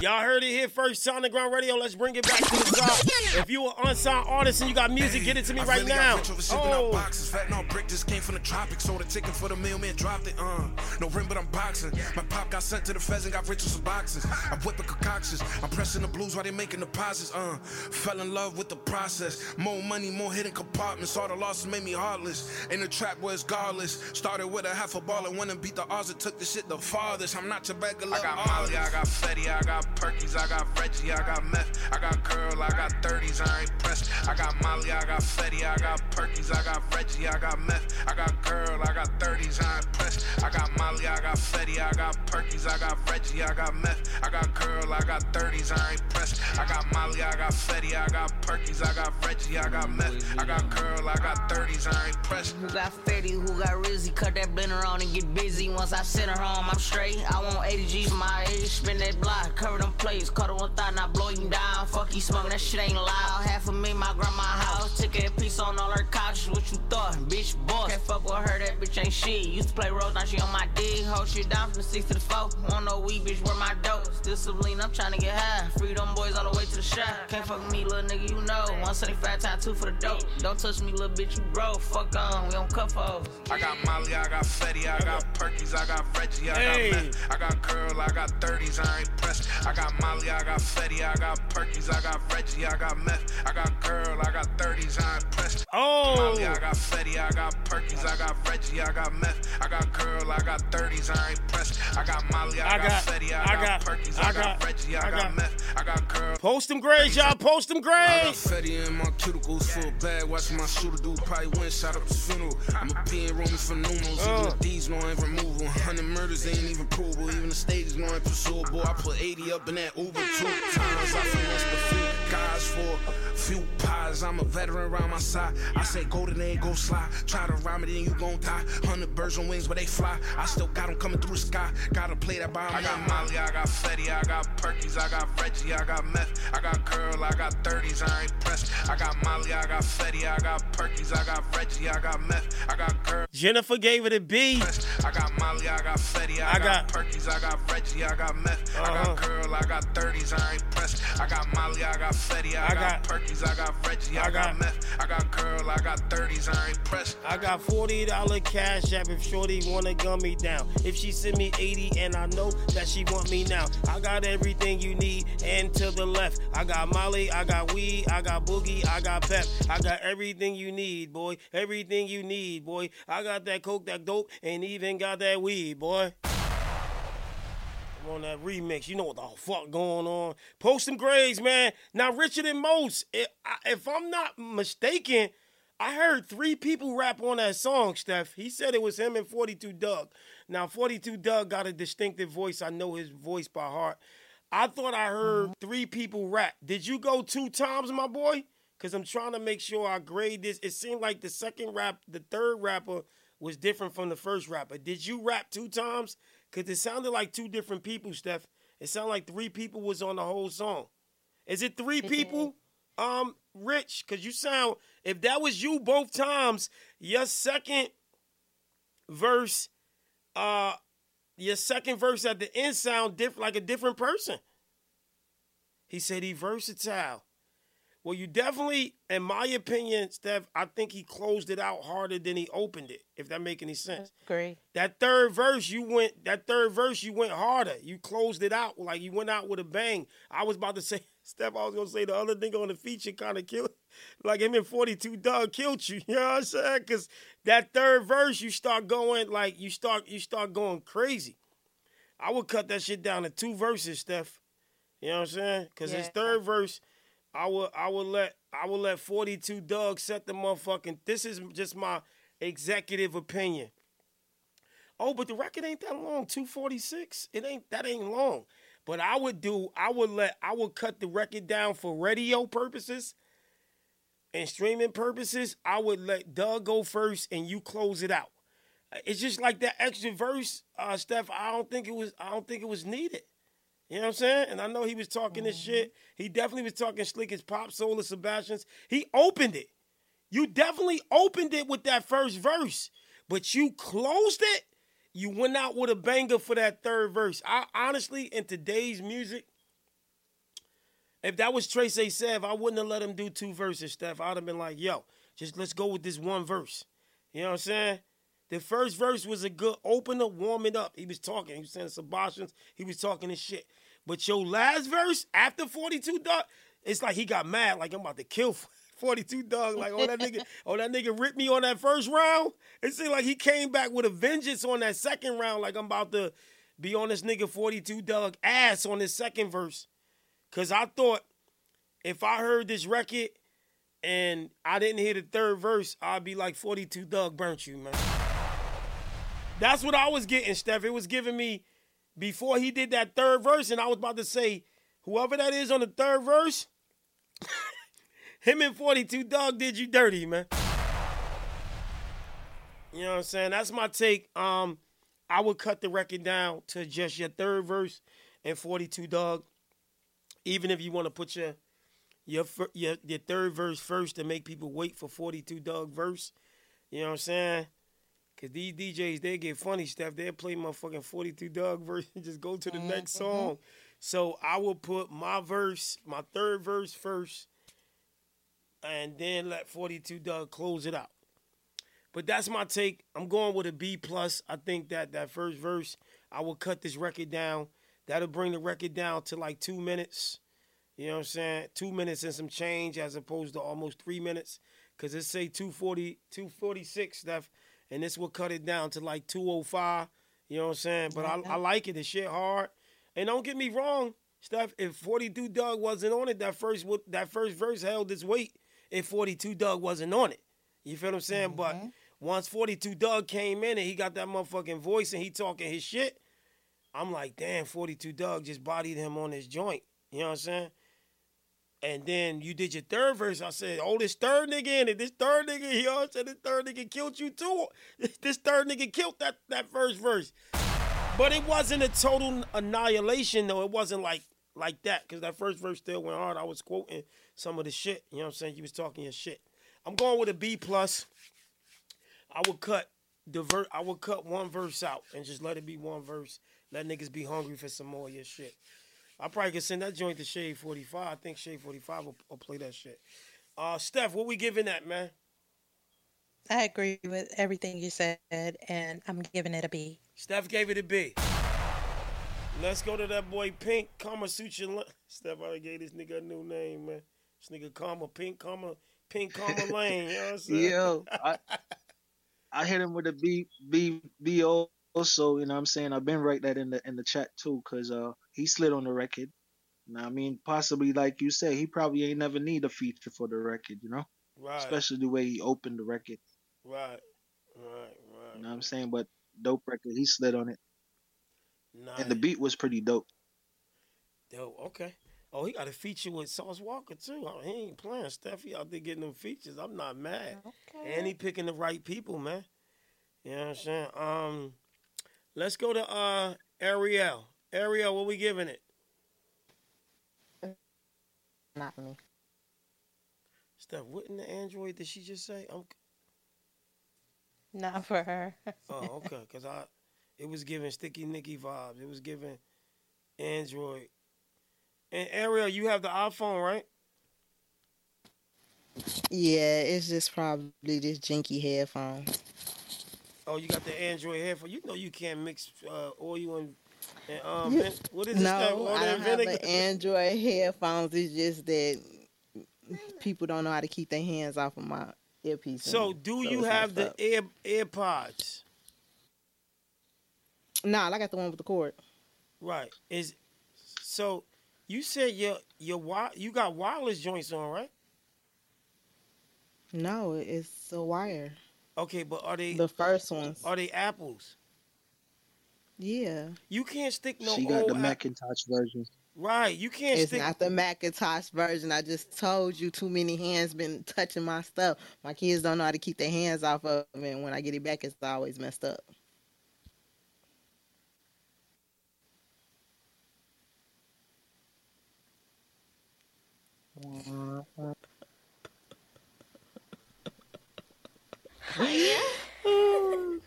Y'all heard it here first. Sound the Ground Radio. Let's bring it back to the top. If you an unsigned artist and you got music, get it to me I right really now. Got rich over Oh, boxes. Fentanyl brick just came from the tropics. Sold a ticket for the mailman, dropped it. Uh, no rim, but I'm boxing. My pop got sent to the feds and got rich some boxes. I'm whipping concoctions. I'm pressing the blues while they making deposits. Uh, fell in love with the process. More money, more hidden compartments. All the losses made me heartless. In the trap where it's godless. Started with a half a ball and went and beat the odds and took the shit the farthest. I'm not your regular. I got Molly, I got Fetty, I got Perkies, I got Reggie, I got Meth, I got Curl, I got 30s, I ain't pressed. I got Molly, I got Fetty, I got Perkies, I got Reggie, I got Meth, I got Curl, I got 30s, I ain't pressed. I got Molly, I got Fetty, I got Perkies, I got Reggie, I got Got meth, I got Curl, I got 30s, I ain't pressed. I got Molly, I got Fetty, I got Perkies, I got Reggie, I got Meth, I got Curl, I got 30s, I ain't pressed. Who got Fetty, who got Rizzy, cut that blender on and get busy. Once I send her home, I'm straight. I want 80 G's for my age, spin that block, cover them plates, cut her one thigh, not blow him down. Fuck you smoking, that shit ain't loud. Half of me, my grandma house, took a piece on all her couches. What you thought, bitch? Boss, can't fuck with her, that bitch ain't shit. Used to play roles, now she on my dick. Hold shit down from the six to the four. Want no weed, bitch, where my dope? Still Celine, I'm tryna get high. Freedom boys all the way to the shop. Can't fuck me, little nigga, you know. 175 times two for the dope. Don't touch me, little bitch, you broke. Fuck on, we on cuff hoes. I got Molly, I got Fetty, I got Perkies, I got Reggie, I Hey. got Meth, I got Curl, I got 30s, I ain't pressed. I got Molly, I got Fetty, I got Perkies, I got Reggie, I got Meth, I got Curl, I got 30s, I ain't pressed. Oh. Molly, I got Fetty, I got Perkies, I got Reggie, I got Meth, I got Curl, I got 30s, I ain't pressed. I got Molly, I, I got, got- Fetty, I, I got, got- Perkies, I I got, got- Reggie, I, I got, got- Meth, I got Curl. Post them grades, y'all. Post them I got grades. Fetty in my cuticles full bag, watching my shooter do probably went shot up his funeral. I'm a in Roman for numerals, Uh. even the D's I ain't removal. 100 murders ain't even provable, even the stages know I ain't pursuable. I put 80 up in that Uber two times, I finessed the few guys for few pies. I'm a veteran around my side. I say go to go slide. Try to rhyme it, then you gon' die. 100 birds on wings, but they fly. I still got them coming through the sky. Gotta play that by I got Molly, I got Fetty, I got Perkies, I got Reggie, I got Meth, I got Curl, I got 30s, I ain't pressed. I got Molly, I got Fetty, I got Perkies, I got Reggie, I got Meth, I got. Jennifer gave it a B. I got Molly, I got Fetty, I, I got, got- Perkies, I got Reggie, I got Meth, I Uh-huh. got Curl, I got 30s, I ain't pressed. I got Molly, I got Fetty, I, I got, got- Perkies, I got Reggie, I, I got, got- Meth, I got Curl, I got 30s, I ain't pressed. I got forty dollar cash app if Shorty wanna gun me down. If she send me eighty and I know that she want me now, I got everything you need and to the left. I got Molly, I got weed, I got boogie, I got pep. I got everything you need, boy. Everything you need, boy. I got that coke, that dope, and even got that weed, boy. I'm on that remix. You know what the fuck going on. Post some grades, man. Now, Richer Than Most, if I'm not mistaken, I heard three people rap on that song, Steph. He said it was him and 42 Dugg. Now, 42 Dugg got a distinctive voice. I know his voice by heart. I thought I heard mm-hmm. three people rap. Did you go two times, my boy? Because I'm trying to make sure I grade this. It seemed like the second rap, the third rapper was different from the first rapper. Did you rap two times? Because it sounded like two different people, Steph. It sounded like three people was on the whole song. Is it three people? Um, Rich, because you sound, if that was you both times, your second verse, uh, your second verse at the end sound different, like a different person. He said he versatile. Well, you definitely, in my opinion, Steph, I think he closed it out harder than he opened it. If that make any sense. Agree. That third verse, you went. That third verse, you went harder. You closed it out like you went out with a bang. I was about to [laughs] say, Steph. I was gonna say the other nigga on the feature kind of killed, [laughs] like him in Forty Two Dugg killed you. [laughs] You know what I'm saying? Because that third verse, you start going like you start you start going crazy. I would cut that shit down to two verses, Steph. You know what I'm saying? Because his third verse, I will I would let I would let 42 Dugg set the motherfucking. This is just my executive opinion. Oh, but the record ain't that long, 246. It ain't that ain't long. But I would do, I would let, I would cut the record down for radio purposes and streaming purposes. I would let Doug go first and you close it out. It's just like that extra verse, uh, Steph. I don't think it was, I don't think it was needed. You know what I'm saying? And I know he was talking this mm-hmm. shit. He definitely was talking slick as Pop Soul or Sebastian's. He opened it. You definitely opened it with that first verse, but you closed it. You went out with a banger for that third verse. I honestly, in today's music, if that was Trace A. Sev, I wouldn't have let him do two verses, Steph. I'd have been like, yo, just let's go with this one verse. You know what I'm saying? The first verse was a good opener, warming up. He was talking. He was saying Sebastian's. He was talking his shit. But your last verse after 42 Dugg, it's like he got mad, like I'm about to kill [laughs] 42 Dugg. Like, oh that nigga, [laughs] oh that nigga ripped me on that first round. It seemed like he came back with a vengeance on that second round. Like I'm about to be on this nigga 42 Dugg ass on his second verse. Cause I thought if I heard this record and I didn't hear the third verse, I'd be like 42 Dugg burnt you, man. That's what I was getting, Steph. It was giving me before he did that third verse, and I was about to say, whoever that is on the third verse, [laughs] him and 42 Dugg did you dirty, man. You know what I'm saying? That's my take. Um, I would cut the record down to just your third verse and 42 Dugg. Even if you want to put your your your your third verse first to make people wait for 42 Dugg verse. You know what I'm saying? Cause these DJs they get funny stuff. They'll play motherfucking 42 Dugg [laughs] verse and just go to the mm-hmm. next song. So I will put my verse, my third verse first, and then let 42 Dugg close it out. But that's my take. I'm going with a B plus. I think that that first verse, I will cut this record down. That'll bring the record down to like two minutes. You know what I'm saying? Two minutes and some change as opposed to almost three minutes. Cause it say 240, 246 stuff, and this will cut it down to like 205. You know what I'm saying? But I, I like it. The shit hard. And don't get me wrong, Steph. If 42 Dugg wasn't on it, that first that first verse held its weight. If 42 Dugg wasn't on it, you feel what I'm saying? Mm-hmm. But once 42 Dugg came in and he got that motherfucking voice and he talking his shit, I'm like, damn, 42 Dugg just bodied him on his joint. You know what I'm saying? And then you did your third verse. I said, oh, this third nigga in it. This third nigga, what I'm saying? This third nigga killed you too. [laughs] This third nigga killed that, that first verse. But it wasn't a total annihilation, though. It wasn't like like that, because that first verse still went hard. I was quoting some of the shit. You know what I'm saying? You was talking your shit. I'm going with a B plus. I would cut the ver- I would cut one verse out and just let it be one verse. Let niggas be hungry for some more of your shit. I probably could send that joint to Shade 45. I think Shade 45 will, will play that shit. Uh, Steph, what we giving that, man? I agree with everything you said, and I'm giving it a B. Steph gave it a B. Let's go to that boy Pink Kama Sutra. Steph I gave this nigga a new name, man. This nigga Kama Pink Kama Pink Kama [laughs] Lane. You know what I'm saying? Yo, I, I hit him with a B B B O also, you know what I'm saying? I've been right that in the in the chat too, cause uh he slid on the record. Now I mean possibly like you say, he probably ain't never need a feature for the record, you know? Right. Especially the way he opened the record. Right. Right, right. You know what I'm saying? But dope record, he slid on it. Nice. And the beat was pretty dope. Dope, okay. Oh, he got a feature with Sauce Walka too. Oh, he ain't playing. Steffi out there getting them features. I'm not mad. Okay. And he picking the right people, man. You know what I'm saying? Um, Let's go to uh Ariel. Ariel, what we giving it? Not me. Steph, what in the Android did she just say? I'm... Not for her. oh, okay. Cause I, it was giving Sticky Nicky vibes. It was giving Android. And Ariel, you have the iPhone, right? Yeah, it's just probably this jinky headphone. Oh, you got the Android headphone. You know you can't mix uh, oil and, and um. What is no, this? I don't have vinegar? an Android headphones. It's just that people don't know how to keep their hands off of my earpiece. So, do you have the Air AirPods? Nah, I got the one with the cord. Right. Is so you said your your you got wireless joints on, right? No, it's a wire. Okay, but are they the first ones? Are they apples? Yeah. You can't stick no. She got the Macintosh version. Right. You can't. It's stick... not the Macintosh version. I just told you too many hands been touching my stuff. My kids don't know how to keep their hands off of it. And when I get it back, it's always messed up. Oh, yeah. [laughs]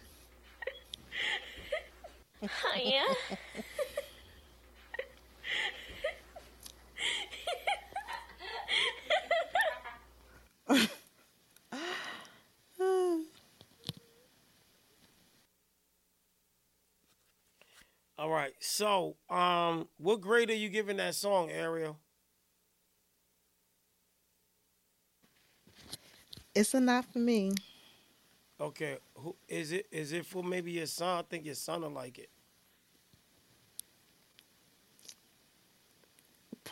Hiya. [laughs] Hiya. All right. So, um, what grade are you giving that song, Ariel? It's enough for me. Okay. Who is it? Is it for maybe your son? I think your son will like it.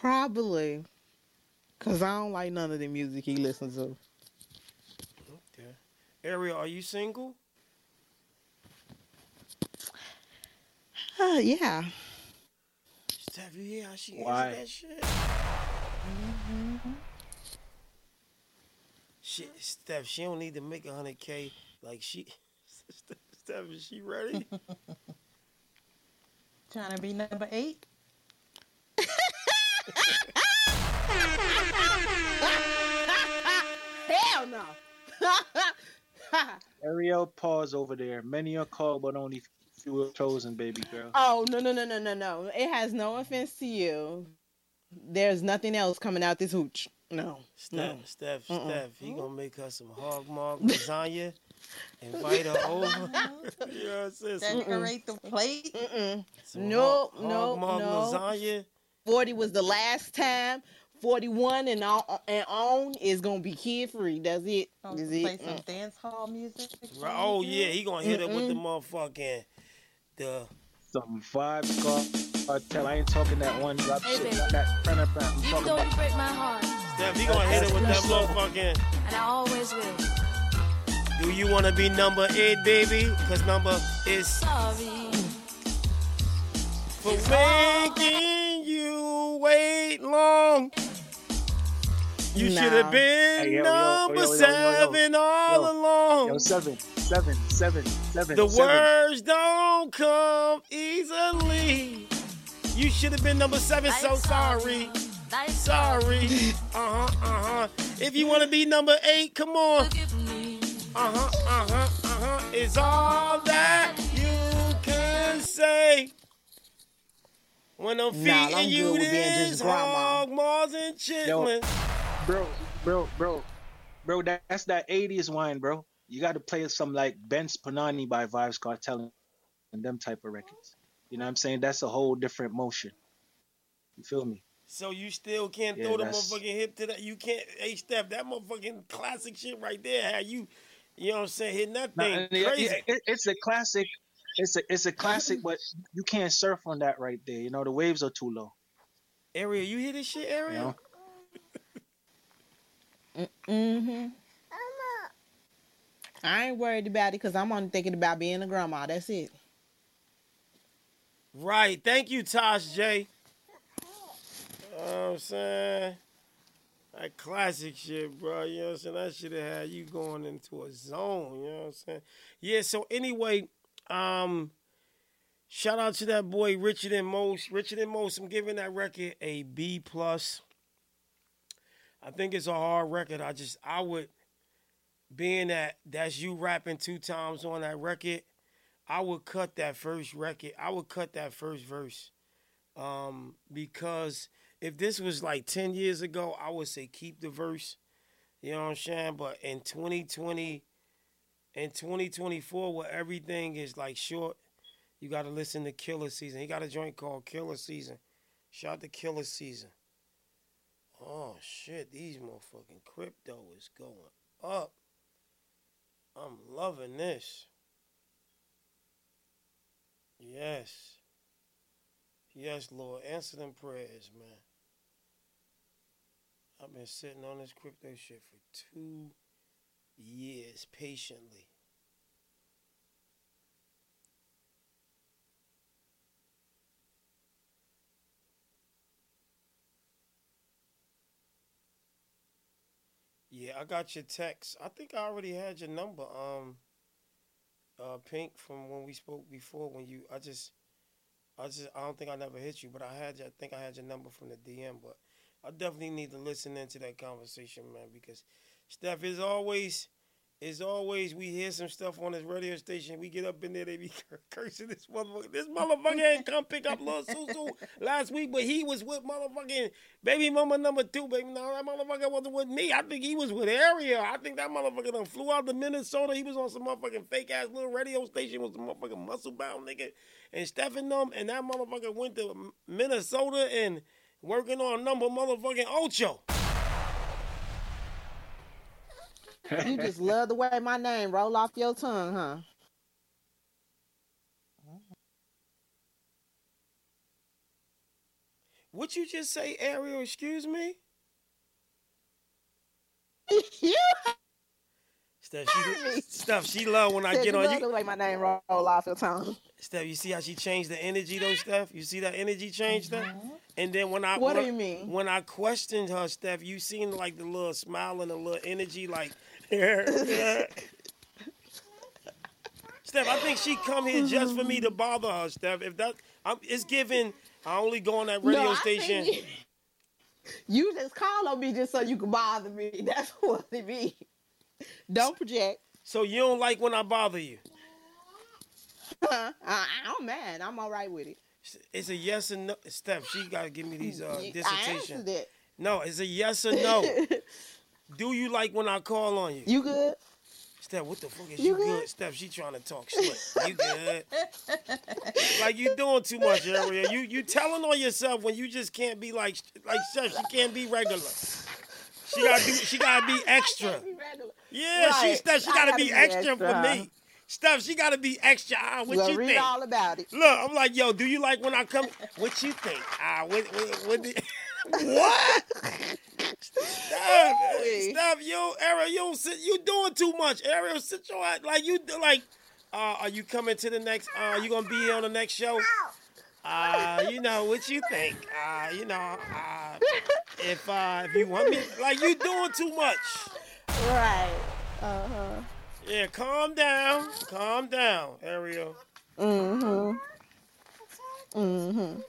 Probably. Cause I don't like none of the music he listens to. Okay. Ariel, are you single? Uh, yeah. Steph, you hear how she Why? answered that shit? Shit, Steph, she don't need to make a hundred K. Like she, [laughs] Steph, is she ready? [laughs] Trying to be number eight. Hell no. [laughs] Ariel, pause over there. Many are called, but only few are chosen, baby girl. oh no no no no no no! It has no offense to you. There's nothing else coming out this hooch. No. Steph, No. Steph, Mm-mm. Steph, he gonna make her some hog mog lasagna, invite her over. [laughs] you know what I'm saying? Some- Decorate the plate. Mm-mm. some No, hog- no, hog mog no. lasagna. 40 was the last time. 41 and on, and on is gonna be kid free. That's it. Oh, That's play it. some Mm. dance hall music. Right, Oh yeah, he gonna hit her with the motherfucking the Some five star cartel. I ain't talking that one drop Hey, shit. baby. That printer I'm Even talking though about you break my heart, Steph. He gonna hit it with that That's motherfucking. and I always will. Do you wanna be number eight, baby? Cause number is Sorry. for making you wait long. You Nah. should have been Hey, yo, yo, number yo, yo, yo, yo, yo. seven all Yo, along. Yo, seven, seven, seven, seven. The seven. words don't come easily. You should have been number seven, so sorry. Like Sorry. Uh huh, uh huh. If you want to be number eight, come on. Uh huh, uh huh, uh huh. It's all that you can say. When I'm Nah, feeding I'm you good with being this just grandma. hog maws and chitlins. bro, bro, bro, bro. That, that's that '80s wine, bro. You got to play some like Benz Punany by Vybz Kartel and them type of records. You know what I'm saying? That's a whole different motion. You feel me? So you still can't Yeah, throw the that's- motherfucking hip to that. You can't. Hey, Steph, that motherfucking classic shit right there. How you, you know what I'm saying, hitting that thing yeah, crazy. yeah, it- it's a classic. It's a it's a classic, but you can't surf on that right there. You know the waves are too low. Ariel, you hear this shit, You Ariel? know? Mm-hmm. I ain't worried about it because I'm only thinking about being a grandma. That's it. Right. Thank you, Tosh J. You know what I'm saying? That classic shit, bro. You know what I'm saying? That should have had you going into a zone. You know what I'm saying? Yeah, so anyway, um, shout out to that boy Richer Than Most. Richer Than Most, I'm giving that record a B plus. I think it's a hard record. I just I would being that that's you rapping two times on that record, I would cut that first record. I would cut that first verse. Um, because if this was like 10 years ago, I would say keep the verse. You know what I'm saying? But in 2020, in 2024, where everything is like short, you got to listen to Killer Season. He got a joint called Killer Season. Shout out to Killer Season. Oh shit, these motherfucking crypto is going up. I'm loving this. Yes. Yes, Lord. Answer them prayers, man. I've been sitting on this crypto shit for two years patiently. Yeah, I got your text. I think I already had your number, um, uh, Pink, from when we spoke before. When you, I just, I just, I don't think I never hit you, but I had, I think I had your number from the DM. But I definitely need to listen into that conversation, man, because Steph is always, is always. We hear some stuff on this radio station. We get up in there, they be [laughs] cursing this motherfucker. This motherfucker ain't come pick up Lil Susu last week, but he was with motherfucking baby mama number two. Baby, no, that motherfucker wasn't with me. I think he was with Ariel. I think that motherfucker done flew out to Minnesota. He was on some motherfucking fake ass little radio station with some motherfucking muscle bound nigga. And Steph and them, and that motherfucker went to Minnesota and working on number motherfucking Ocho. You [laughs] just love the way my name roll off your tongue, huh? What you just say, Ariel? Excuse me. [laughs] Steph, she, Steph, she love when I get you on love you. the way my name roll off your tongue. Steph, you see how she changed the energy though, Steph? You see that energy change, Steph? Mm-hmm. And then when I What when do I- you mean? When I questioned her, Steph, you seen like the little smile and the little energy, like. [laughs] Steph, I think she come here just for me to bother her, Steph. If that, I'm, it's given. I only go on that radio No, station. think You just call on me just so you can bother me. [laughs] That's what it be. Don't project. So you don't like when I bother you? I, [laughs] I'm mad. I'm all right with it. It's a yes or no. Steph, she got to give me these uh, I dissertation. No, it's a yes or no. Do you like when I call on you? You good? Steph, what the fuck is You you, good? good? Steph, she trying to talk shit. You good? like you doing too much, Ariel. You you telling on yourself when you just can't be like like Steph. She can't be regular. She gotta do. She gotta be [laughs] extra. Yeah, she Right. Steph. She gotta, gotta be, be extra, extra, for me. Steph, she gotta be extra. Ah, what well, you read think? all about it. Look, I'm like, yo, do you like when I come? What you think? Ah, what? What? what, the- [laughs] what? [laughs] Stop, stop, yo, Ariel, you don't sit, you doing too much. Ariel, sit your ass, like you like. Uh, are you coming to the next? Uh, you gonna be on the next show? Uh, you know what you think? Uh, you know, uh, if uh, if you want me, like you doing too much. Right. Uh huh. Yeah, calm down, calm down, Ariel. Mm hmm. Mm hmm.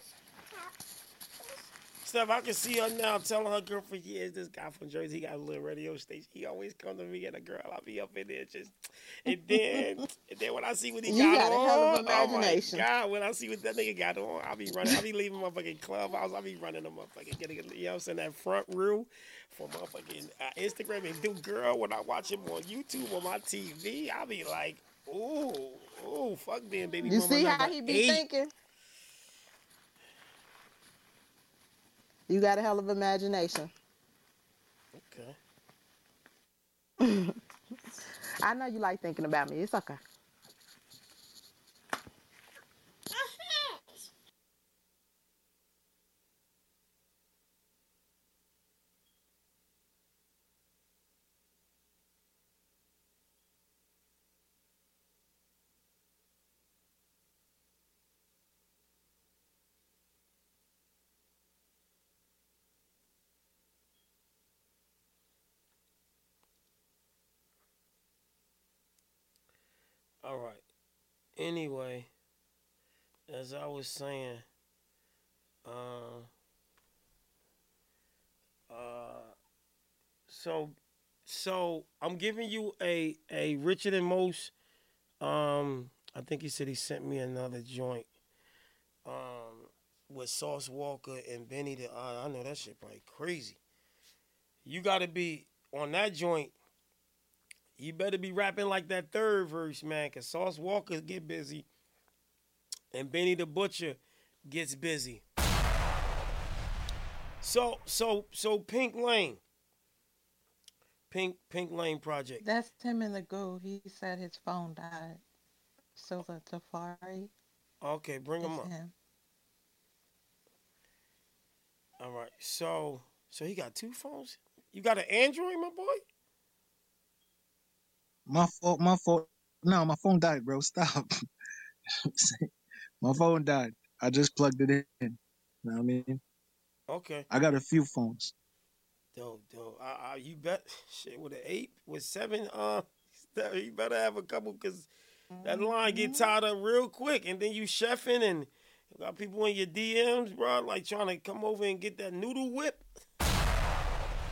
Steph, I can see her now telling her girl for years, this guy from Jersey, he got a little radio station. He always come to me and a girl, I'll be up in there just [laughs] and then and then when I see what he You got, got a on, hell of oh my God, when I see what that nigga got on, I'll be running, I'll be leaving motherfucking clubhouse, I'll be running the motherfucking getting you know what I'm saying, that front row for motherfucking uh, Instagram. And do girl when I watch him on YouTube on my TV, I'll be like, ooh, ooh, fuck them baby You see how he be eight. thinking? You got a hell of imagination. Okay. [laughs] I know you like thinking about me. It's okay. All right. Anyway, as I was saying, uh, uh, so, so I'm giving you a a Richer Than Most. Um, I think he said he sent me another joint. Um, with Sauce Walka and Benny the uh, I know that shit probably crazy. You got to be on that joint. You better be rapping like that third verse, man, because Sauce Walka get busy and Benny the Butcher gets busy. So, so, so Pink Lane. Pink Pink Lane Project. That's him in the goo. He said his phone died. So the Tafari. Okay, bring him up. him. All right. So, so he got two phones. You got an Android, my boy? My fault. My fault. No, my phone died, bro. Stop. [laughs] my phone died. I just plugged it in. You know what I mean? Okay. I got a few phones. Dope, dope. I, I, you bet. [laughs] Shit, with an eight, with seven, uh, [laughs] you better have a couple because that line get tied up real quick, and then you chefing and you got people in your DMs, bro, like trying to come over and get that noodle whip.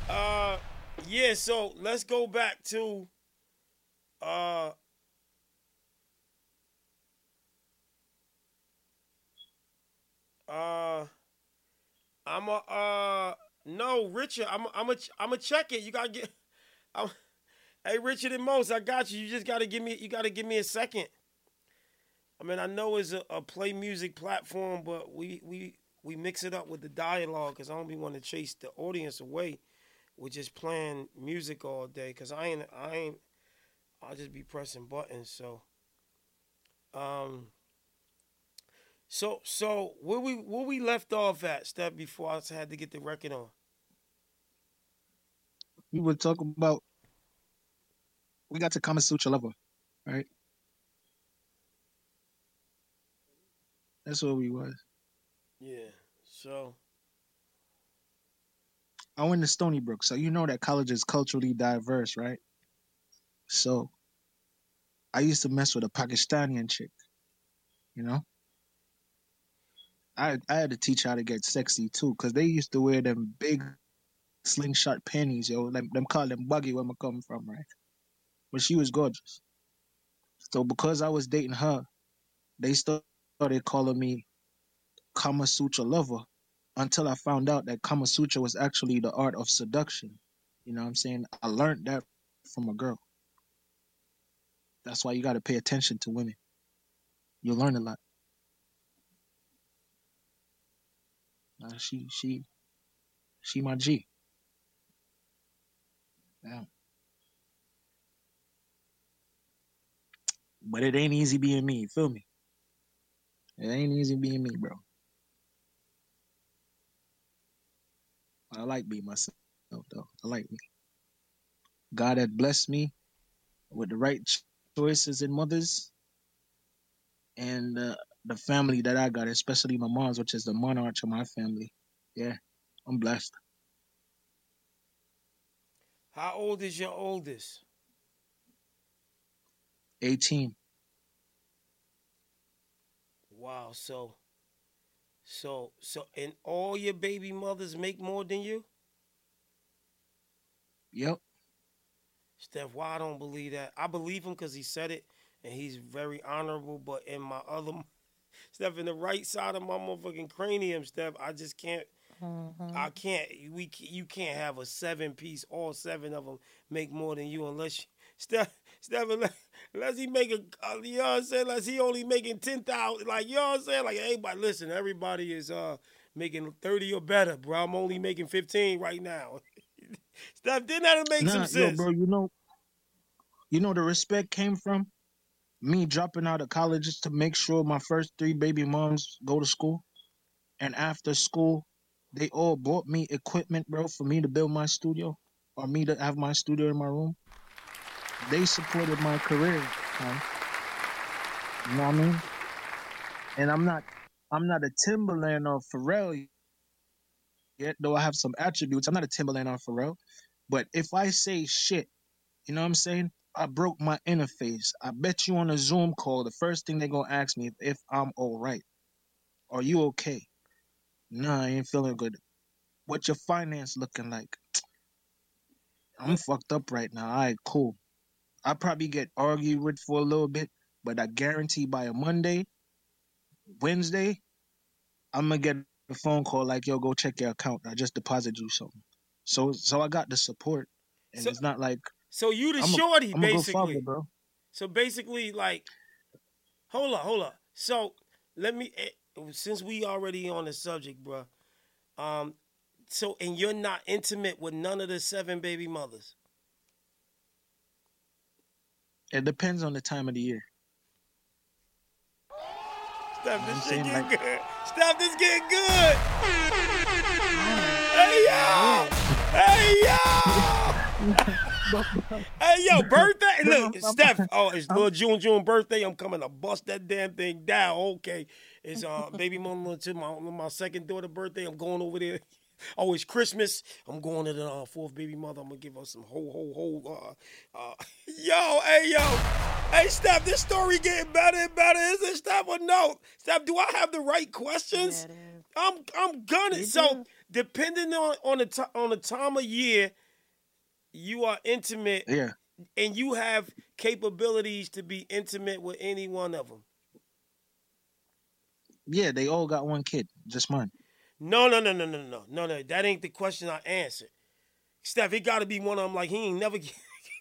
Uh, yeah. So let's go back to uh. Uh, I'm a uh no Richard. I'm a, I'm a I'm a check it. You gotta get. [laughs] I'm, hey Richer Than Most, I got you. You just gotta give me. You gotta give me a second. I mean, I know it's a, a play music platform, but we we we mix it up with the dialogue because I don't be want to chase the audience away with just playing music all day. Because I ain't I ain't I'll just be pressing buttons. So, um, so so where we where we left off at step before I had to get the record on. We were talking about. We got to Kama Sutra lover, right? That's where we was. Yeah. So I went to Stony Brook, so you know that college is culturally diverse, right? So I used to mess with a Pakistani chick, you know. I I had to teach her how to get sexy too, cause they used to wear them big slingshot panties, yo. Them, them call them buggy where I'm coming from, right? But she was gorgeous. So because I was dating her, they started calling me Kama Sutra lover until I found out that Kama Sutra was actually the art of seduction. You know what I'm saying? I learned that from a girl. That's why you got to pay attention to women. You'll learn a lot. Uh, she, she, she my G. Damn. But it ain't easy being me. Feel me? It ain't easy being me, bro. I like being myself, though. I like me. God had blessed me with the right choices and mothers, and uh, the family that I got, especially my mom's, which is the monarch of my family. Yeah, I'm blessed. how old is your oldest? 18. Wow. So so so and all your baby mothers make more than you? Yep. Steph, why I don't believe that? I believe him because he said it and he's very honorable. But in my other, [laughs] Steph, in the right side of my motherfucking cranium, Steph, I just can't. I can't. We you can't have a seven piece. All seven of them make more than you unless you, [laughs] Steph. Steph, unless, unless he make a, uh, you know what I'm saying? Unless he only making ten thousand. Like you know what I'm saying? Like everybody, listen. Everybody is uh making thirty or better, bro. I'm only making fifteen right now. [laughs] Steph, didn't that make some Nah, yo, bro, you know, you know the respect came from me dropping out of college just to make sure my first three baby moms go to school, and after school, they all bought me equipment, bro, for me to build my studio or me to have my studio in my room. They supported my career, man. You know what I mean? And I'm not, I'm not a Timbaland or Pharrell yet, though I have some attributes. I'm not a Timbaland or Pharrell, but if I say shit, you know what I'm saying? I broke my interface. I bet you on a Zoom call, the first thing they're gonna ask me if, if I'm all right. Are you okay? Nah, I ain't feeling good. What your finance looking like? I'm fucked up right now. All right, cool. I probably get argued with for a little bit, but I guarantee by a Monday, Wednesday, I'm gonna get a phone call like, "Yo, go check your account. I just deposited you something." So, so I got the support, and So- it's not like So you the I'm shorty, I'm a basically. father, bro. So basically, like, hold up, hold up. So let me, eh, since we already on the subject, bro. Um, so and you're not intimate with none of the seven baby mothers. It depends on the time of the year. Steph, this shit getting like- good. Stop this getting good. Hey yo, hey yo, hey yo, birthday. Look, Steph. Oh, it's little June June birthday. I'm coming to bust that damn thing down. Okay, it's uh baby mama to my my second daughter birthday. I'm going over there. Oh, it's Christmas. I'm going to the uh, fourth baby mother. I'm gonna give her some ho ho ho. Uh, uh, [laughs] yo, hey yo, hey Steph, this story getting better and better. Is it Steph or no? Steph, do I have the right questions? I'm I'm gunning. So depending on on the ti- on the time of year you are intimate, Yeah. and you have capabilities to be intimate with any one of them. Yeah, they all got one kid, just mine. No, no, no, no, no, no, no, no. That ain't the question I answered. Steph, it got to be one of them. Like he ain't never [laughs] get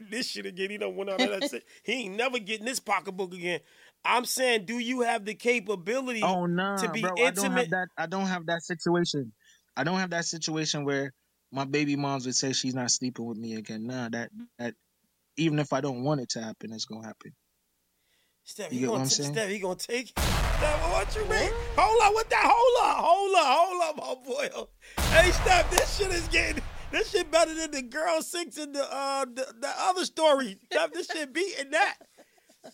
this shit again. He don't want out of that. shit. He ain't never getting this pocketbook again. I'm saying, do you have the capability Oh nah, to be bro. I don't intimate? have that. I don't have that situation. I don't have that situation where my baby moms would say she's not sleeping with me again. Nah, that that even if I don't want it to happen, it's gonna happen. Steph, You he gonna t-? Steph, he gonna take. Steph, what you mean? Hold up, what that? Hold up, hold up, hold up, my boy. Hey, Steph, this shit is getting. This shit better than the girl six in the uh the, the other story. Steph, this shit beating that.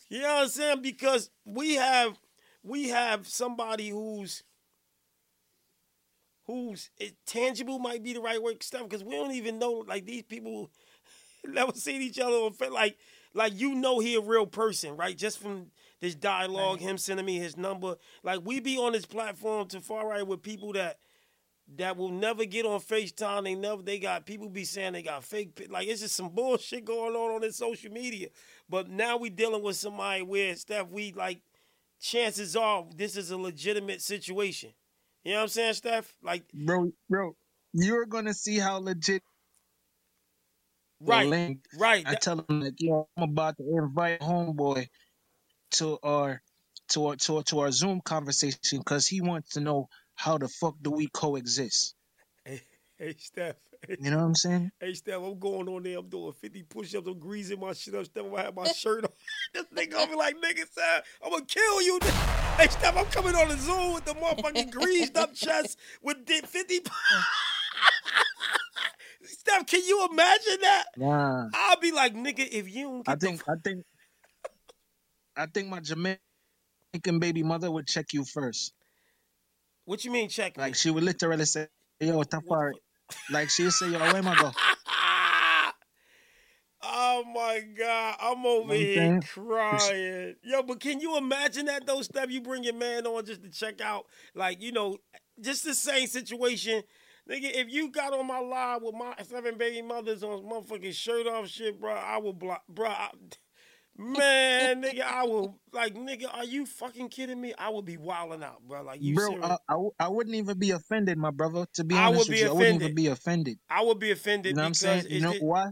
You know what I'm saying? Because we have we have somebody who's who's it, tangible might be the right word, Steph, because we don't even know like these people [laughs] never seen each other on like like you know he a real person, right? Just from this dialogue, him sending me his number. Like we be on this platform to far right with people that that will never get on FaceTime. They never they got people be saying they got fake like it's just some bullshit going on on this social media. But now we dealing with somebody where Steph, we like chances are this is a legitimate situation. You know what I'm saying, Steph? Like Bro, bro, you're gonna see how legit. Right, link. right. I tell him like, yo, I'm about to invite homeboy to our to our to our, to our Zoom conversation because he wants to know how the fuck do we coexist. Hey, hey Steph. You know what I'm saying? Hey Steph, I'm going on there. I'm doing 50 push-ups. I'm greasing my shit up. Steph, I have my shirt on. [laughs] this nigga gonna be like, nigga, Steph, I'm gonna kill you. [laughs] Hey Steph, I'm coming on the Zoom with the motherfucking greased up chest with the 50. [laughs] Steph, can you imagine that? Nah. I'll be like, nigga, if you don't I think I think I think my Jamaican baby mother would check you first. What you mean check Like she would literally say, "Yo, Tafari," like she'd say, "Yo, where am I go?" [laughs] Oh my God, I'm over You know what I'm here crying. Yo, but can you imagine that though, Steph? You bring your man on just to check out, like, you know, just the same situation. Nigga, if you got on my live with my seven baby mothers on motherfucking shirt off shit, bro, I will block, bro. I, man, [laughs] nigga, I will, like, nigga, are you fucking kidding me? I would be wilding out, bro. Like, you Bro, serious? I, I, w- I wouldn't even be offended, my brother. To be I honest would with be you, I wouldn't even offended. be offended. I would be offended You know what I'm saying? You know it- why?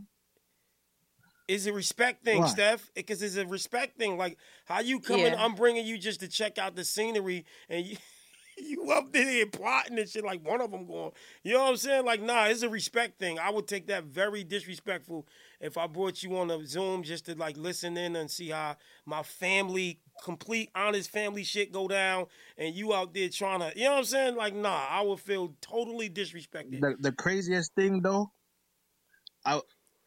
Is a respect thing, Why? Steph. Because it's a respect thing. Like how you coming, Yeah. I'm bringing you just to check out the scenery, and you [laughs] you up there plotting and shit. Like one of them going, you know what I'm saying? Like nah, it's a respect thing. I would take that very disrespectful if I brought you on a Zoom just to like listen in and see how my family, complete honest family shit go down, and you out there trying to, you know what I'm saying? Like nah, I would feel totally disrespected. The the craziest thing though, I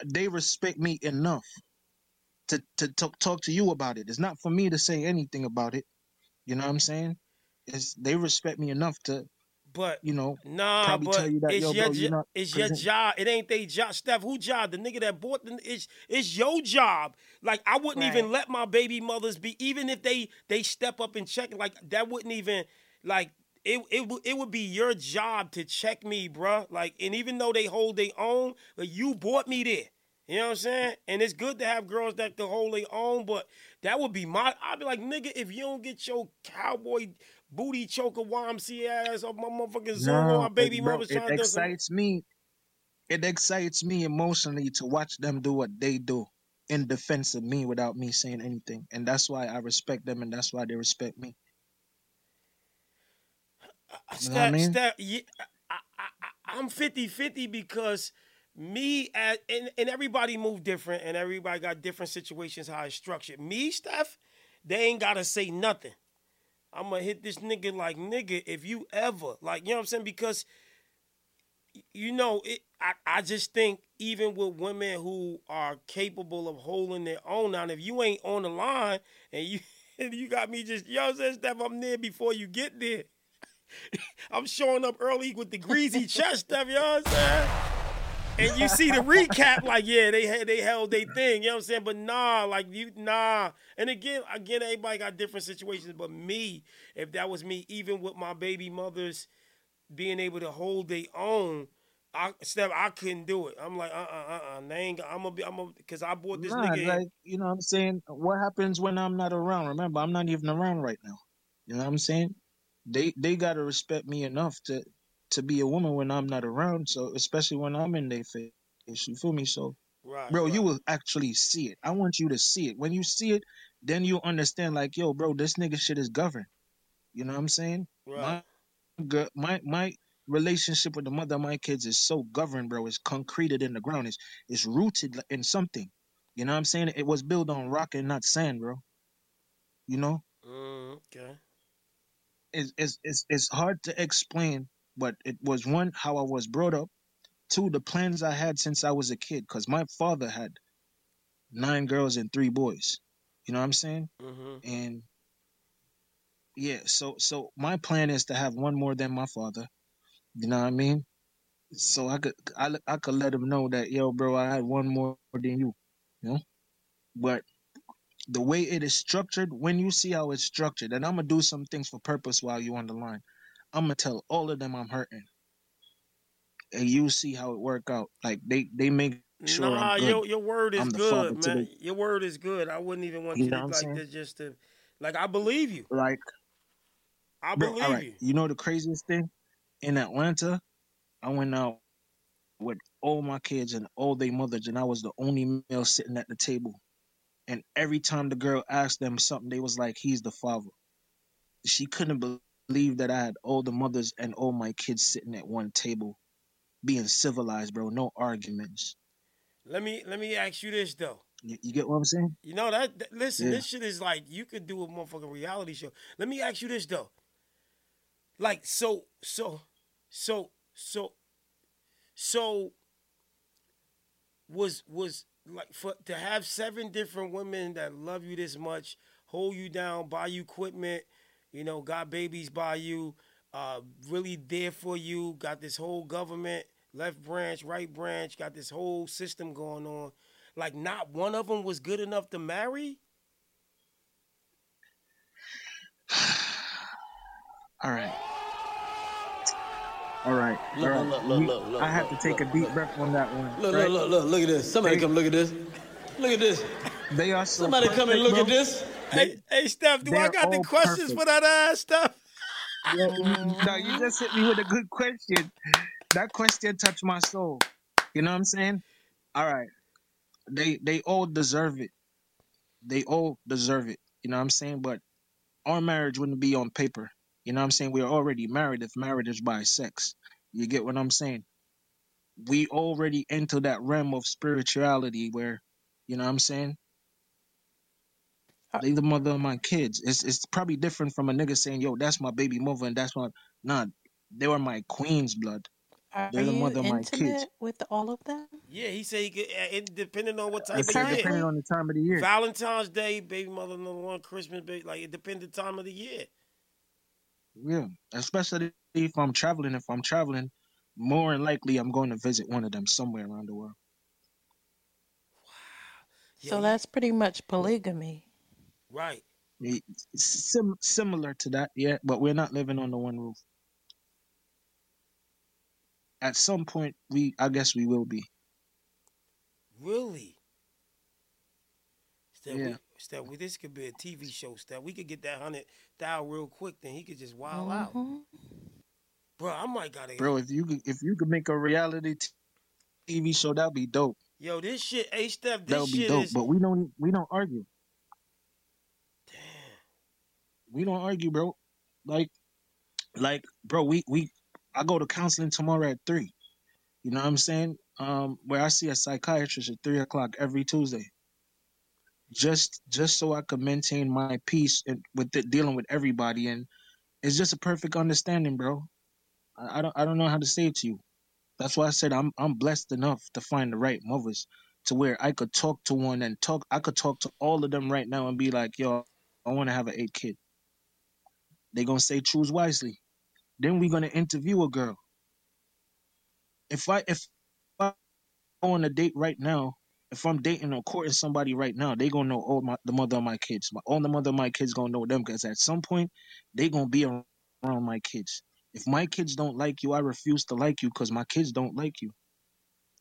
they respect me enough to to talk talk to you about it. It's not for me to say anything about it. You know what I'm saying? It's they respect me enough to, But you know, Nah, probably but tell you that it's yo, your bro, jo- you're it's your job. It ain't they job. Steph, who job? The nigga that bought the it's it's your job. Like I wouldn't even let my baby mothers be even if they they step up and check like that wouldn't even like it it would it would be your job to check me, bruh. Like and even though they hold their own, but you bought me there. You know what I'm saying? And it's good to have girls that can hold their own, but that would be my. I'd be like, nigga, if you don't get your cowboy booty choker YMCA ass off my motherfucking Zoom on No, my baby it, it trying to something. excites me. It excites me emotionally to watch them do what they do in defense of me without me saying anything, and that's why I respect them, and that's why they respect me. Uh, you know what I mean? step, yeah, I, I, I, I'm 50 50 because me at, and, and everybody move different and everybody got different situations how it's structured. Me, Steph, they ain't gotta say nothing. I'm gonna hit this nigga like nigga if you ever like you know what I'm saying because you know it. I, I just think even with women who are capable of holding their own down, if you ain't on the line and you [laughs] and you got me just you know what I'm saying, Steph, I'm there before you get there. [laughs] I'm showing up early with the greasy [laughs] chest stuff, you know what I'm saying? And you see the recap, like, yeah, they had they held their thing, you know what I'm saying? But nah, like you nah. And again, again, everybody got different situations. But me, if that was me, even with my baby mothers being able to hold their own, I Steph, I couldn't do it. I'm like, uh, uh, uh, uh. They ain't. I'm gonna be. I'm gonna because I bought this Nah, nigga. in- you know what I'm saying. What happens when I'm not around? Remember, I'm not even around right now. You know what I'm saying? They they gotta respect me enough to to be a woman when I'm not around. So especially when I'm in their face, you feel me? So, Right, bro, right. you will actually see it. I want you to see it. When you see it, then you understand. Like, yo, bro, this nigga shit is governed. You know what I'm saying? Right. My girl, my my relationship with the mother of my kids is so governed, bro. It's concreted in the ground. It's it's rooted in something. You know what I'm saying? It was built on rock and not sand, bro. You know, Mm, okay. it's it's it's, it's hard to explain, but it was one how I was brought up, two the plans I had since I was a kid, because my father had nine girls and three boys. You know what I'm saying? Mm-hmm. And yeah, so so my plan is to have one more than my father. You know what I mean? So I could I, I could let him know that yo, bro, I had one more than you. You know, but the way it is structured, when you see how it's structured, and I'm gonna do some things for purpose while you on the line. I'm gonna tell all of them I'm hurting, and you see how it work out. Like they they make sure nah, I'm good. your your word is I'm the father good, man. the- Your word is good. I wouldn't even want You you, know to like this just to like I believe you. like I Bro, believe you. You know the craziest thing? In Atlanta, I went out with all my kids and all their mothers, and I was the only male sitting at the table. And every time the girl asked them something, they was like, "He's the father." She couldn't believe that I had all the mothers and all my kids sitting at one table, being civilized, bro. No arguments. Let me let me ask you this though. You, you get what I'm saying? You know that, that- listen, Yeah. this shit is like you could do a motherfucking reality show. Let me ask you this though. Like so so so so so was was like for to have seven different women that love you this much, hold you down, buy you equipment, you know, got babies by you, uh, really there for you, got this whole government, left branch, right branch, got this whole system going on. Like not one of them was good enough to marry. [sighs] All right. All right. Look, all right. look, look, We- look, look, I have look, to take look, a deep breath on that one. Look, right? look, look, look, look at this. Somebody They- come look at this. Look at this. They are so Somebody come and look bro. at this. Hey, hey, Steph, do I got the questions perfect. for that ass stuff? No, you just hit me with a good question. That question touched my soul. You know what I'm saying? All right. They they all deserve it. They all deserve it. You know what I'm saying? But our marriage wouldn't be on paper. You know what I'm saying? We're already married if marriage is by sex. You get what I'm saying? We already enter that realm of spirituality where, you know what I'm saying? They the mother of my kids. It's it's probably different from a nigga saying, "Yo, that's my baby mother," and that's my nah. They were my queen's blood. Are They're the you mother of my kids. intimate with all of them? Yeah, he said he could, uh, it depending on what type I of said year. depending on the time of the year. Valentine's Day, baby mother number one, Christmas, baby, like it depends the time of the year. Yeah, especially if I'm traveling. If I'm traveling, more than likely I'm going to visit one of them somewhere around the world. Wow. So that's pretty much polygamy. Right. It's Sim- similar to that, yeah, but we're not living under one roof. At some point, we I guess we will be. Really? Steph, Yeah. we, Steph, we, this could be a TV show, Steph. We could get that hundred thousand real quick, then he could just wild mm-hmm. out. Bro, I might gotta Bro, if you could, if you could make a reality TV show, that'd be dope. Yo, this shit, hey Steph, that'd be shit dope. is But we don't we don't argue. We don't argue, bro. Like, like, bro, we we I go to counseling tomorrow at three. You know what I'm saying? Um, where I see a psychiatrist at three o'clock every Tuesday. Just just so I could maintain my peace and with it, dealing with everybody, and it's just a perfect understanding, bro. I, I don't I don't know how to say it to you. That's why I said I'm I'm blessed enough to find the right mothers to where I could talk to one and talk I could talk to all of them right now and be like, yo, I want to have an eight kid. They gonna say choose wisely. Then we gonna interview a girl. If I if I go on a date right now, if I'm dating or courting somebody right now, they gonna know all my the mother of my kids. My all the mother of my kids gonna know them because at some point they gonna be around my kids. If my kids don't like you, I refuse to like you because my kids don't like you.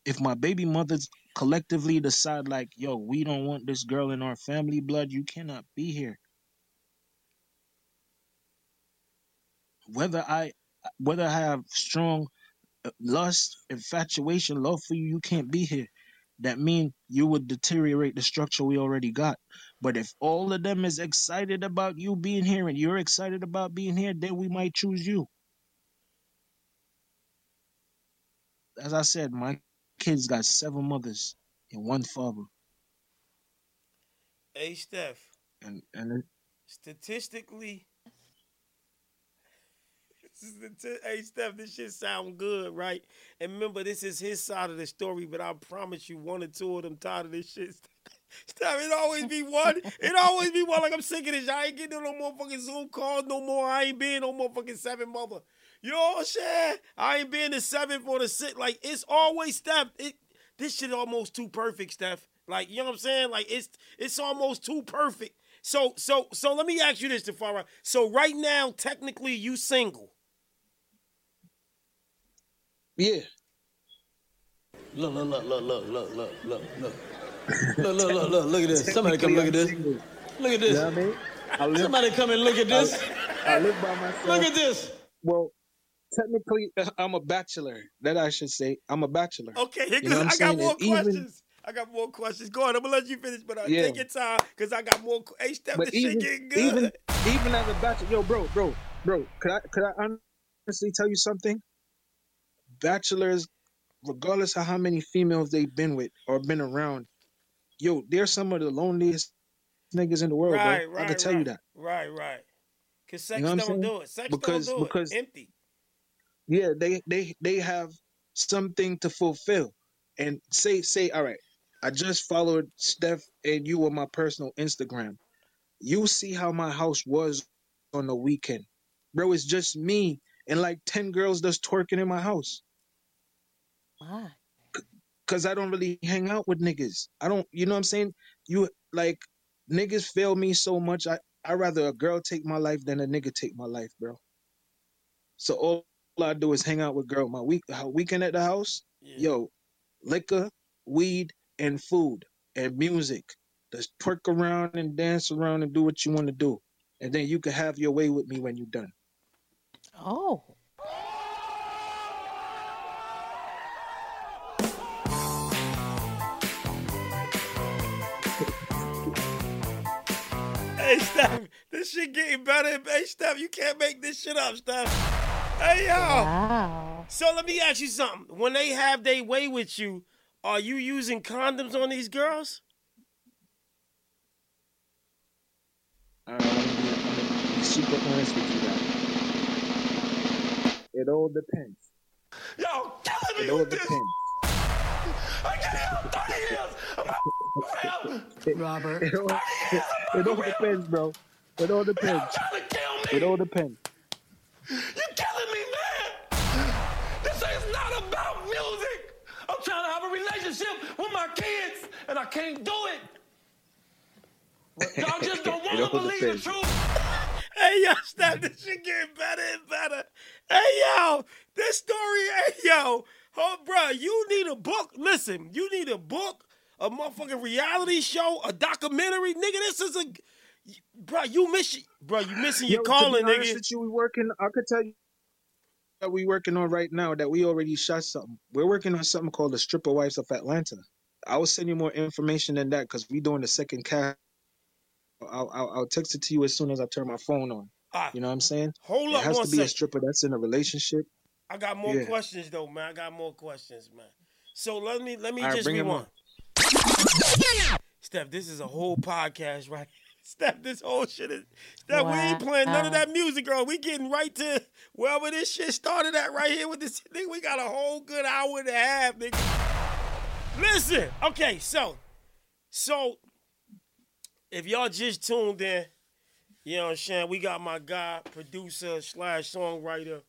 If my baby mothers collectively decide like, yo, we don't want this girl in our family blood, you cannot be here. Whether I whether I have strong uh, lust, infatuation, love for you, you can't be here. That mean you would deteriorate the structure we already got. But if all of them is excited about you being here and you're excited about being here, then we might choose you. As I said, my kids got seven mothers and one father. Hey, Steph. And and it- Statistically, Stati- hey Steph, this shit sound good, right? And remember, this is his side of the story, but I promise you, one or two of them tired of this shit. [laughs] Steph, it always be one. It always be one. Like I'm sick of this. I ain't getting no more fucking Zoom calls no more. I ain't being no more fucking seven mother. I'm saying? I ain't being the seventh or the sixth. Like it's always Steph. It this shit almost too perfect, Steph. Like you know what I'm saying? Like it's it's almost too perfect. So so so let me ask you this, Tafara. So right now, technically, you single. Yeah. Look, look, look, look, look, look, look, look, look. Look, look, look, look, look at this. Somebody come look at this. Look at this. You know what I mean? I live- Somebody come and look at this. I, I live by myself. Look at this. Well, technically, I'm a bachelor. That I should say. I'm a bachelor. Okay, here You know I'm got more And even- questions. I got more questions. Go on, I'm gonna let you finish, but uh, Yeah. take your time because I got more. Hey, Steph, But this shit getting good. even even as a bachelor, yo, bro, bro, bro, could I could I honestly tell you something? Bachelors, regardless of how many females they've been with or been around, yo, they're some of the loneliest niggas in the world, right, bro. right, I can tell right, you that. Right, right. Cause sex You know don't do it. Sex Because- don't do because- it. Empty. Yeah, they they they have something to fulfill. And say say, all right, I just followed Steph and you on my personal Instagram. You see how my house was on the weekend. Bro, it's just me and like 10 girls that's twerking in my house. Why? Cause I don't really hang out with niggas. I don't you know what I'm saying? You like niggas fail me so much. I I rather a girl take my life than a nigga take my life, bro. So all I do is hang out with girl. My week how weekend at the house, yo, liquor, weed, and food and music. Just twerk around and dance around and do what you want to do. And then you can have your way with me when you're done. Oh. Hey, Steph, this shit getting better. Hey, Steph, you can't make this shit up, Steph. Hey, yo. Wow. So let me ask you something. When they have their way with you, are you using condoms on these girls? Alright, I'm gonna be, I'm gonna be super honest with you guys. It all depends. Yo, killing It all depends. [laughs] Robert. It all, it all depends, bro. It all depends. It all depends. You're killing me, man. This is not about music. I'm trying to have a relationship with my kids, and I can't do it. Y'all just don't [laughs] want to believe the truth. [laughs] Hey, yo, Steph, this shit getting better and better. Hey, yo, this story, hey, yo. Oh, bro, you need a book. Listen, you need a book, a motherfucking reality show, a documentary. Nigga, this is a. Bro, you miss bro, you missing your Yo, calling, nigga. with you, we working. I could tell you that we working on right now that we already shot something. We're working on something called the Stripper Wives of Atlanta. I will send you more information than that because we doing the second cast. I'll, I'll I'll text it to you as soon as I turn my phone on. Ah, You know what I'm saying? hold it up has one to be a stripper that's in a relationship. I got more Yeah. questions though, man. I got more questions, man. So let me let me All right, just 'em rewind. Steph, this is a whole podcast, right? [laughs] Steph, this whole shit is Steph, we ain't playing none of that music, girl. We getting right to wherever this shit started at right here with this [laughs] nigga. We got a whole good hour and a half, nigga. Listen, okay, so so if y'all just tuned in, you know what I'm saying? We got my guy, producer slash songwriter,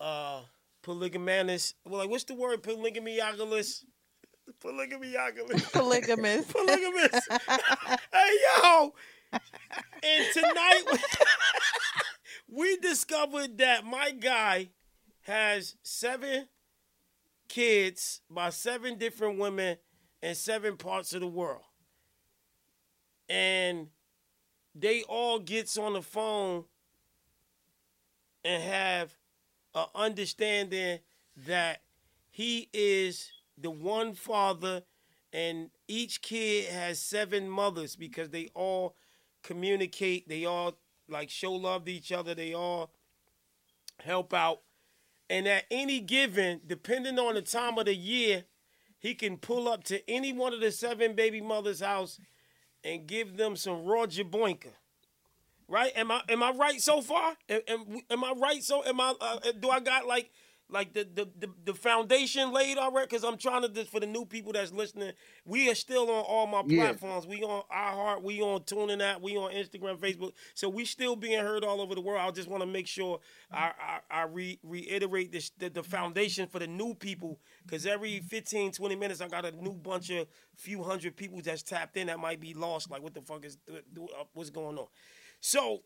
uh, polygamous. Well, like, what's the word? Polygamiagalist? Polygamiagalist. [laughs] Polygamous. Polygamous. [laughs] hey, yo. And tonight, we [laughs] discovered discovered that my guy has seven kids by seven different women in seven parts of the world. And they all gets on the phone and have a understanding that he is the one father and each kid has seven mothers because they all communicate they all like show love to each other they all help out. And at any given depending on the time of the year he can pull up to any one of the seven baby mothers house and give them some raw jaboinka. Right? Am i am i right so far? Am, am, am i right so am i uh, do i got like like the the the, the foundation laid already? Because i'm trying to just for the new people that's listening we are still on all my Yeah. platforms. We on iheart we on TuneIn app we on instagram facebook. So we still being heard all over the world. I just want to make sure i i, I re, reiterate this the, the foundation for the new people. Because every 15 20 minutes i got a new bunch of few hundred people that's tapped in that might be lost. Like what the fuck is uh, what's going on? So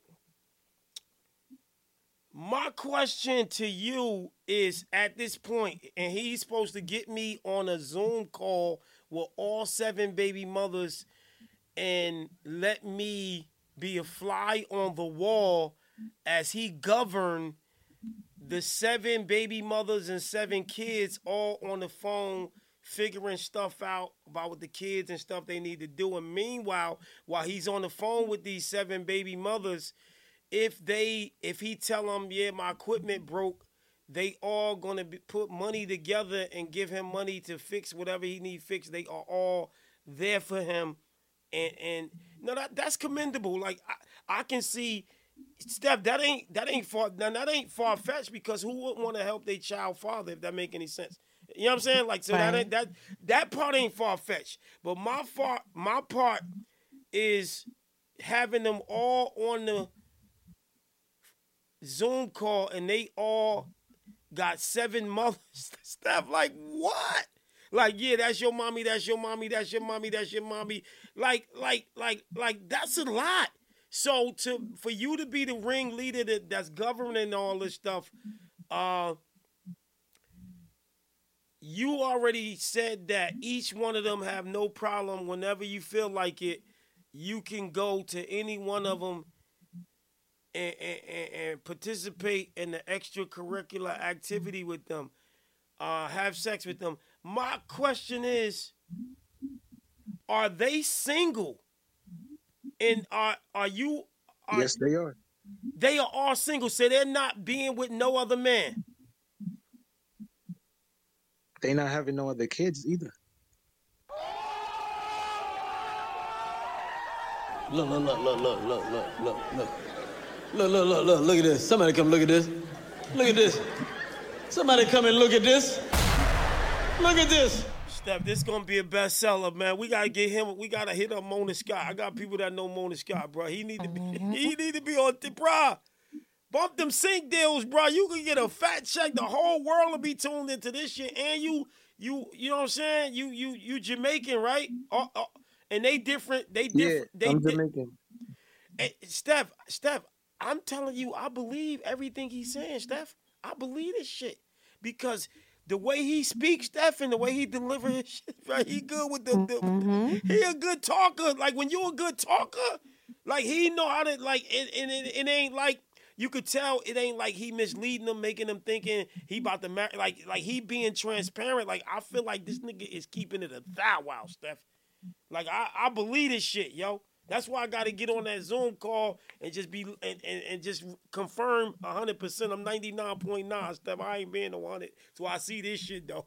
my question to you is at this point, and he's supposed to get me on a Zoom call with all seven baby mothers and let me be a fly on the wall as he govern the seven baby mothers and seven kids all on the phone figuring stuff out about what the kids and stuff they need to do. And meanwhile while he's on the phone with these seven baby mothers if they if he tell them yeah my equipment broke they all gonna be, put money together and give him money to fix whatever he need fixed they are all there for him and and no that that's commendable like i, I can see Steph, that ain't that ain't far now that ain't far fetched because who wouldn't want to help their child father if that make any sense? You know what I'm saying? Like so that ain't that that part ain't far fetched. But my part my part is having them all on the Zoom call and they all got seven mothers. [laughs] Steph, like what? Like, yeah, that's your mommy, that's your mommy, that's your mommy, that's your mommy. Like, like, like, like, that's a lot. So to for you to be the ringleader that, that's governing all this stuff, uh you already said that each one of them have no problem whenever you feel like it, you can go to any one of them and, and, and, and participate in the extracurricular activity with them, uh, have sex with them. My question is, are they single? And are are you? Are, Yes, they are. They are all single, so they're not being with no other man. They not having no other kids either. Look, look, look, look, look, look, look, look, look. Look, look, look, look, look at this. Somebody come look at this. Look at this. Somebody come and look at this. Look at this. Steph, this gonna be a bestseller, man. We gotta get him. We gotta hit up Mona Scott. I got people that know Mona Scott, bro. He need to be. [laughs] He need to be on, bro. Bump them sync deals, bro. You can get a fat check. The whole world will be tuned into this shit, and you, you, you know what I'm saying? You, you, you Jamaican, right? Uh, uh, and they different. They Yeah, different. they I'm di- Jamaican. Hey, Steph, Steph, I'm telling you, I believe everything he's saying, mm-hmm. Steph. I believe this shit because the way he speaks, Steph, and the way he delivers his shit, [laughs] right? He good with the, the mm-hmm. [laughs] he a good talker. Like when you a good talker, like he know how to like, and, and it, it ain't like you could tell it ain't like he misleading them, making them thinking he about to marry. Like like he being transparent. Like I feel like this nigga is keeping it a thou wow, Steph. Like I, I believe this shit, yo. That's why I got to get on that Zoom call and just be and, and, and just confirm hundred percent. I'm ninety nine point nine, Steph. I ain't being no hundred, so I see this shit though.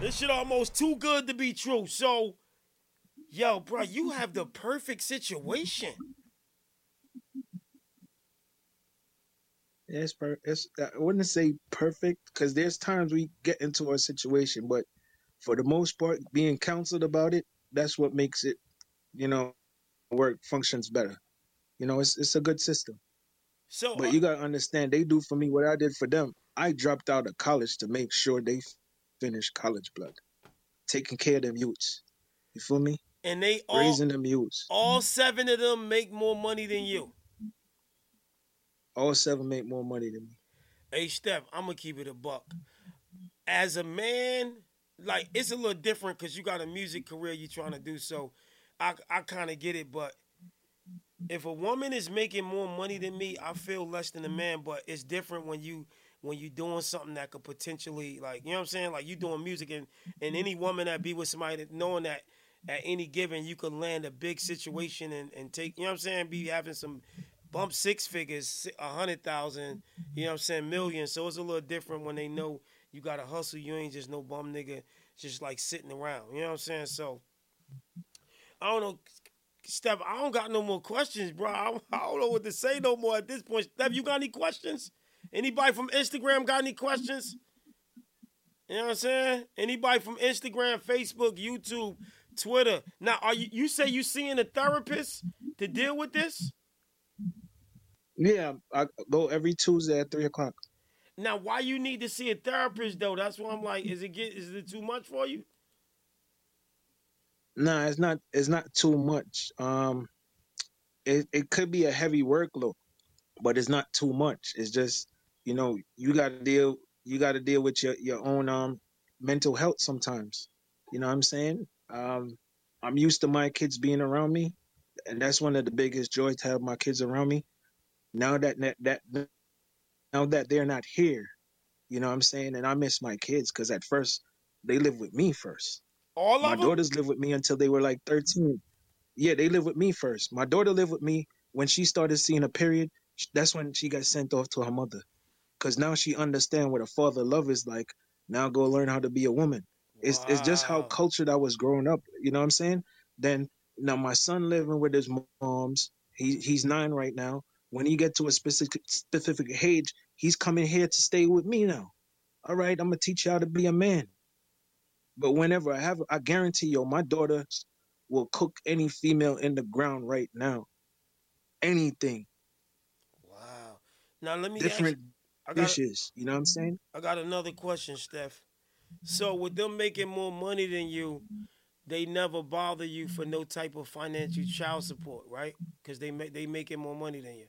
this shit almost too good to be true. So, yo, bro, you have the perfect situation. It's, per- it's I wouldn't say perfect because there's times we get into a situation, but for the most part, being counseled about it, that's what makes it, you know, work functions better. You know, it's it's a good system. So, But you gotta understand, they do for me what I did for them. I dropped out of college to make sure they finish college blood, taking care of them youths. You feel me? and they all Raising them youths. all seven of them make more money than you. All seven make more money than me. Hey Steph, I'm gonna keep it a buck. As a man, like it's a little different because you got a music career you're trying to do. So I I kind of get it, but if a woman is making more money than me, I feel less than a man. But it's different when you when you doing something that could potentially like you know what I'm saying. Like you doing music and and any woman that be with somebody that knowing that at any given you could land a big situation and and take you know what I'm saying. Be having some bump six figures, a hundred thousand, you know what I'm saying, millions. So it's a little different when they know you got to hustle. You ain't just no bum nigga, just like sitting around. You know what I'm saying? So I don't know, Steph. I don't got no more questions, bro. I, I don't know what to say no more at this point. Steph, you got any questions? Anybody from Instagram got any questions? You know what I'm saying? Anybody from Instagram, Facebook, YouTube, Twitter. Now, are you you say you seeing a therapist to deal with this? Yeah, I go every Tuesday at three o'clock. Now, why you need to see a therapist though? That's why I'm like, is it get is it too much for you? Nah, it's not. It's not too much. Um, it it could be a heavy workload, but it's not too much. It's just you know you got to deal. You got to deal with your your own um mental health sometimes. You know what I'm saying? Um, I'm used to my kids being around me, and that's one of the biggest joys to have my kids around me. Now that that, that now that they're not here, you know what I'm saying, and I miss my kids because at first they lived with me first. All my of them? daughters lived with me until they were like 13. Yeah, they lived with me first. My daughter lived with me when she started seeing a period. sh- That's when she got sent off to her mother, because now she understand what a father love is like. Now go learn how to be a woman. It's it's just how cultured I was growing up. You know what I'm saying? Then now my son living with his moms. He he's nine right now. When he get to a specific specific age, he's coming here to stay with me now. All right, I'm gonna teach you how to be a man. But whenever I have, I guarantee you, my daughter will cook any female in the ground right now. Anything, Wow. Now let me different ask, I got dishes. You know what I'm saying? I got another question, Steph. So with them making more money than you, they never bother you for no type of financial child support, right? Because they make they making more money than you.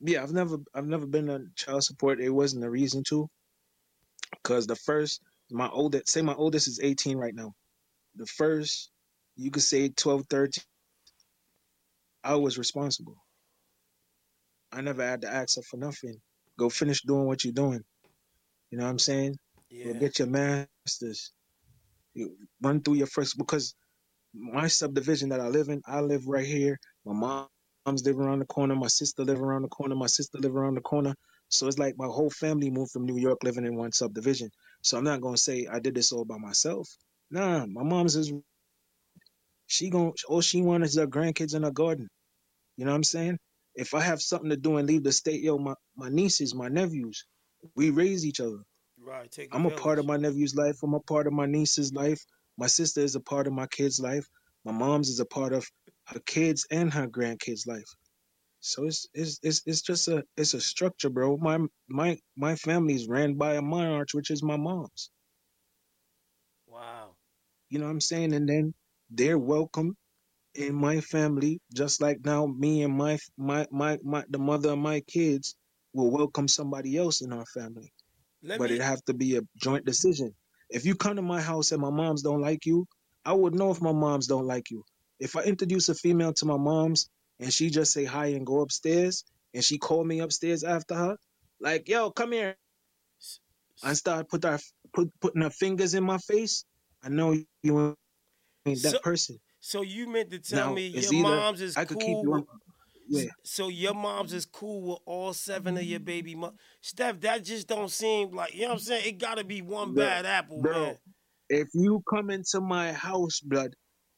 Yeah, I've never, I've never been on child support. It wasn't a reason to, because the first, my oldest, say my oldest is 18 right now. The first, you could say 12, 13, I was responsible. I never had to ask her for nothing. Go finish doing what you're doing. You know what I'm saying? Yeah. Go get your masters. You run through your first because my subdivision that I live in, I live right here. My mom's live around the corner. My sister live around the corner. My sister live around the corner. So it's like my whole family moved from New York, living in one subdivision. So I'm not gonna say I did this all by myself. Nah, my mom's is she gon' all she wants is her grandkids in her garden. You know what I'm saying? If I have something to do and leave the state, yo, my, my nieces, my nephews, we raise each other. Right. Take I'm a part of my nephew's life. I'm a part of my niece's life. My sister is a part of my kid's life. My mom's is a part of her kids and her grandkids' life. So it's it's it's it's just a it's a structure, bro. My my my family's ran by a monarch, which is my mom's. Wow. You know what I'm saying? And then they're welcome in my family, just like now me and my my my, my the mother of my kids will welcome somebody else in our family. Let but me it have to be a joint decision. If you come to my house and my moms don't like you, I would know if my moms don't like you. If I introduce a female to my moms and she just say hi and go upstairs and she called me upstairs after her, like yo, come here, and start put her put putting her fingers in my face, I know you ain't that So- person. So you meant to tell Now, me your either mom's is I could cool. keep you yeah. So your mom's is cool with all seven of your baby mo- Steph, that just don't seem like you know what I'm saying? It gotta be one Bro, bad apple, bro, man. If you come into my house, blood,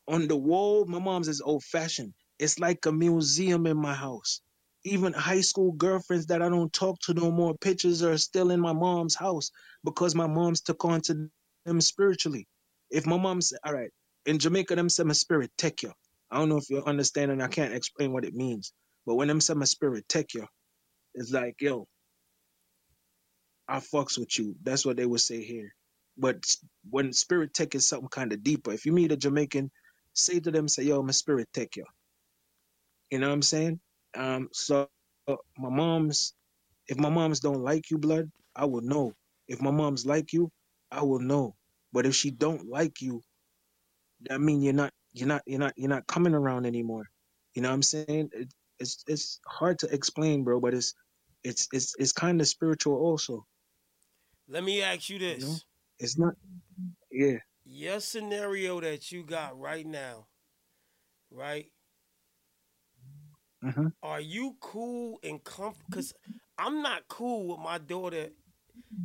on the wall, my mom's is old fashioned. It's like a museum in my house. Even high school girlfriends that I don't talk to no more, pictures are still in my mom's house because my mom's took on to them spiritually. If my mom mom's all right, in Jamaica, them say my spirit take you. I don't know if you understand and I can't explain what it means. But when them say my spirit take you, it's like, yo, I fucks with you. That's what they would say here. But when spirit tech is something kind of deeper, if you meet a Jamaican, say to them, say, yo, my spirit take you. You know what I'm saying? Um, so my mom's if my moms don't like you, blood, I will know. If my mom's like you, I will know. But if she don't like you, that mean you're not you're not you're not you're not coming around anymore. You know what I'm saying? It, it's it's hard to explain, bro, but it's it's it's it's kind of spiritual also. Let me ask you this. You know? It's not yeah. Your scenario that you got right now, right? Mhm. Are you cool and comfortable? Because I'm not cool with my daughter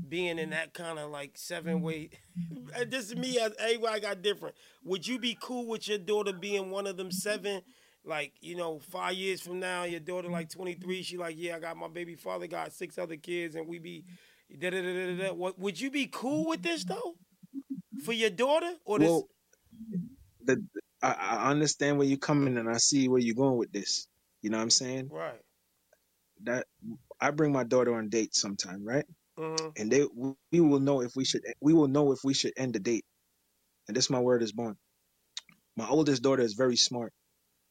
being in that kind of like seven way. [laughs] This is me as everybody got different. Would you be cool with your daughter being one of them seven? Like you know, five years from now, your daughter like 23. She like, yeah, I got my baby father, got six other kids, and we be da da da da da. What would you be cool with this though? For your daughter or this? Well, the I, I understand where you're coming and I see where you're going with this. You know what I'm saying? right. That I bring my daughter on dates sometime, right? hmm And they we will know if we should we will know if we should end the date. And this my word is born. My oldest daughter is very smart.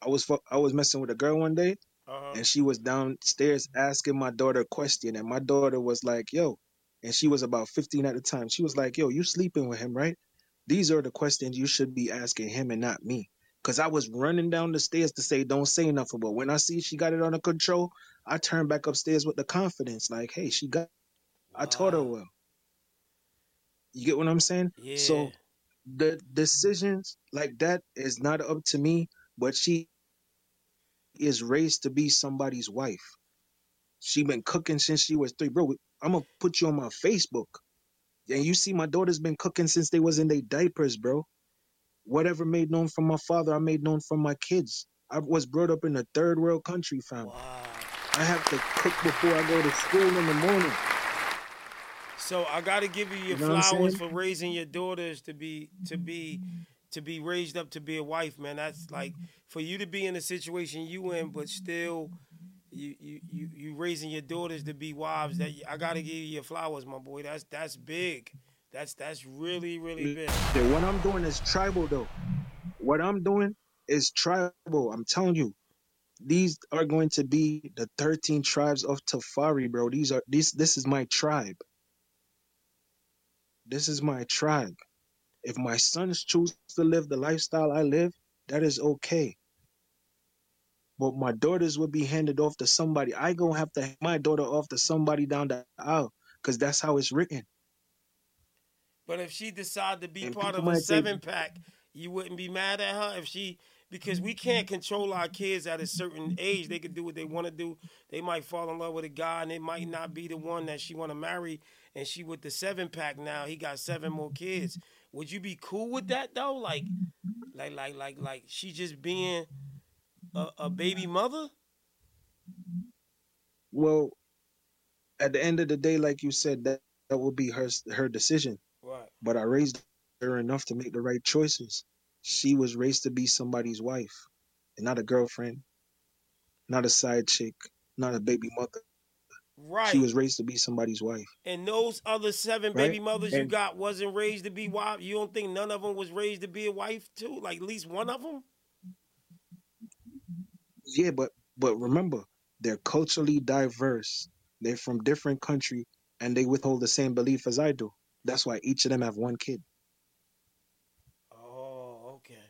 I was I was messing with a girl one day Uh-huh. and she was downstairs asking my daughter a question and my daughter was like, "Yo," and she was about 15 at the time. She was like, "Yo, you sleeping with him, right? These are the questions you should be asking him and not me." Cause I was running down the stairs to say don't say nothing, but when I see she got it under control, I turned back upstairs with the confidence, like, "Hey, she got." I taught her well. You get what I'm saying? Yeah. So the decisions like that is not up to me, but she is raised to be somebody's wife. She been cooking since she was three, bro. I'm gonna put you on my Facebook, and you see my daughter's been cooking since they was in their diapers, bro. Whatever made known from my father, I made known from my kids. I was brought up in a third world country, fam. I have to cook before I go to school in the morning. So I got to give you your You know flowers for raising your daughters to be to be to be raised up to be a wife, man. That's like for you to be in the situation you in, but still you you you, you raising your daughters to be wives. That I got to give you your flowers, my boy. That's that's big. That's that's really really big. What I'm doing is tribal though. What I'm doing is tribal. I'm telling you, these are going to be the 13 tribes of Tafari, bro. These are these. This is my tribe. This is my tribe. If my sons choose to live the lifestyle I live, that is okay. But my daughters will be handed off to somebody. I gonna have to hand my daughter off to somebody down the aisle, cause that's how it's written. But if she decide to be And part of a seven pack, you wouldn't be mad at her if she because we can't control our kids at a certain age. They could do what they want to do. They might fall in love with a guy and it might not be the one that she want to marry. And she with the seven pack now. He got seven more kids. Would you be cool with that though? Like, like, like, like, like she just being a, a baby mother? Well, at the end of the day, like you said, that that will be her her decision. Right. But I raised her enough to make the right choices. She was raised to be somebody's wife, and not a girlfriend, not a side chick, not a baby mother. Right. She was raised to be somebody's wife. And those other seven Right. baby mothers you got wasn't raised to be wife. You don't think none of them was raised to be a wife too? Like at least one of them? Yeah, but but remember, they're culturally diverse. They're from different country, and they withhold the same belief as I do. That's why each of them have one kid. Oh, okay.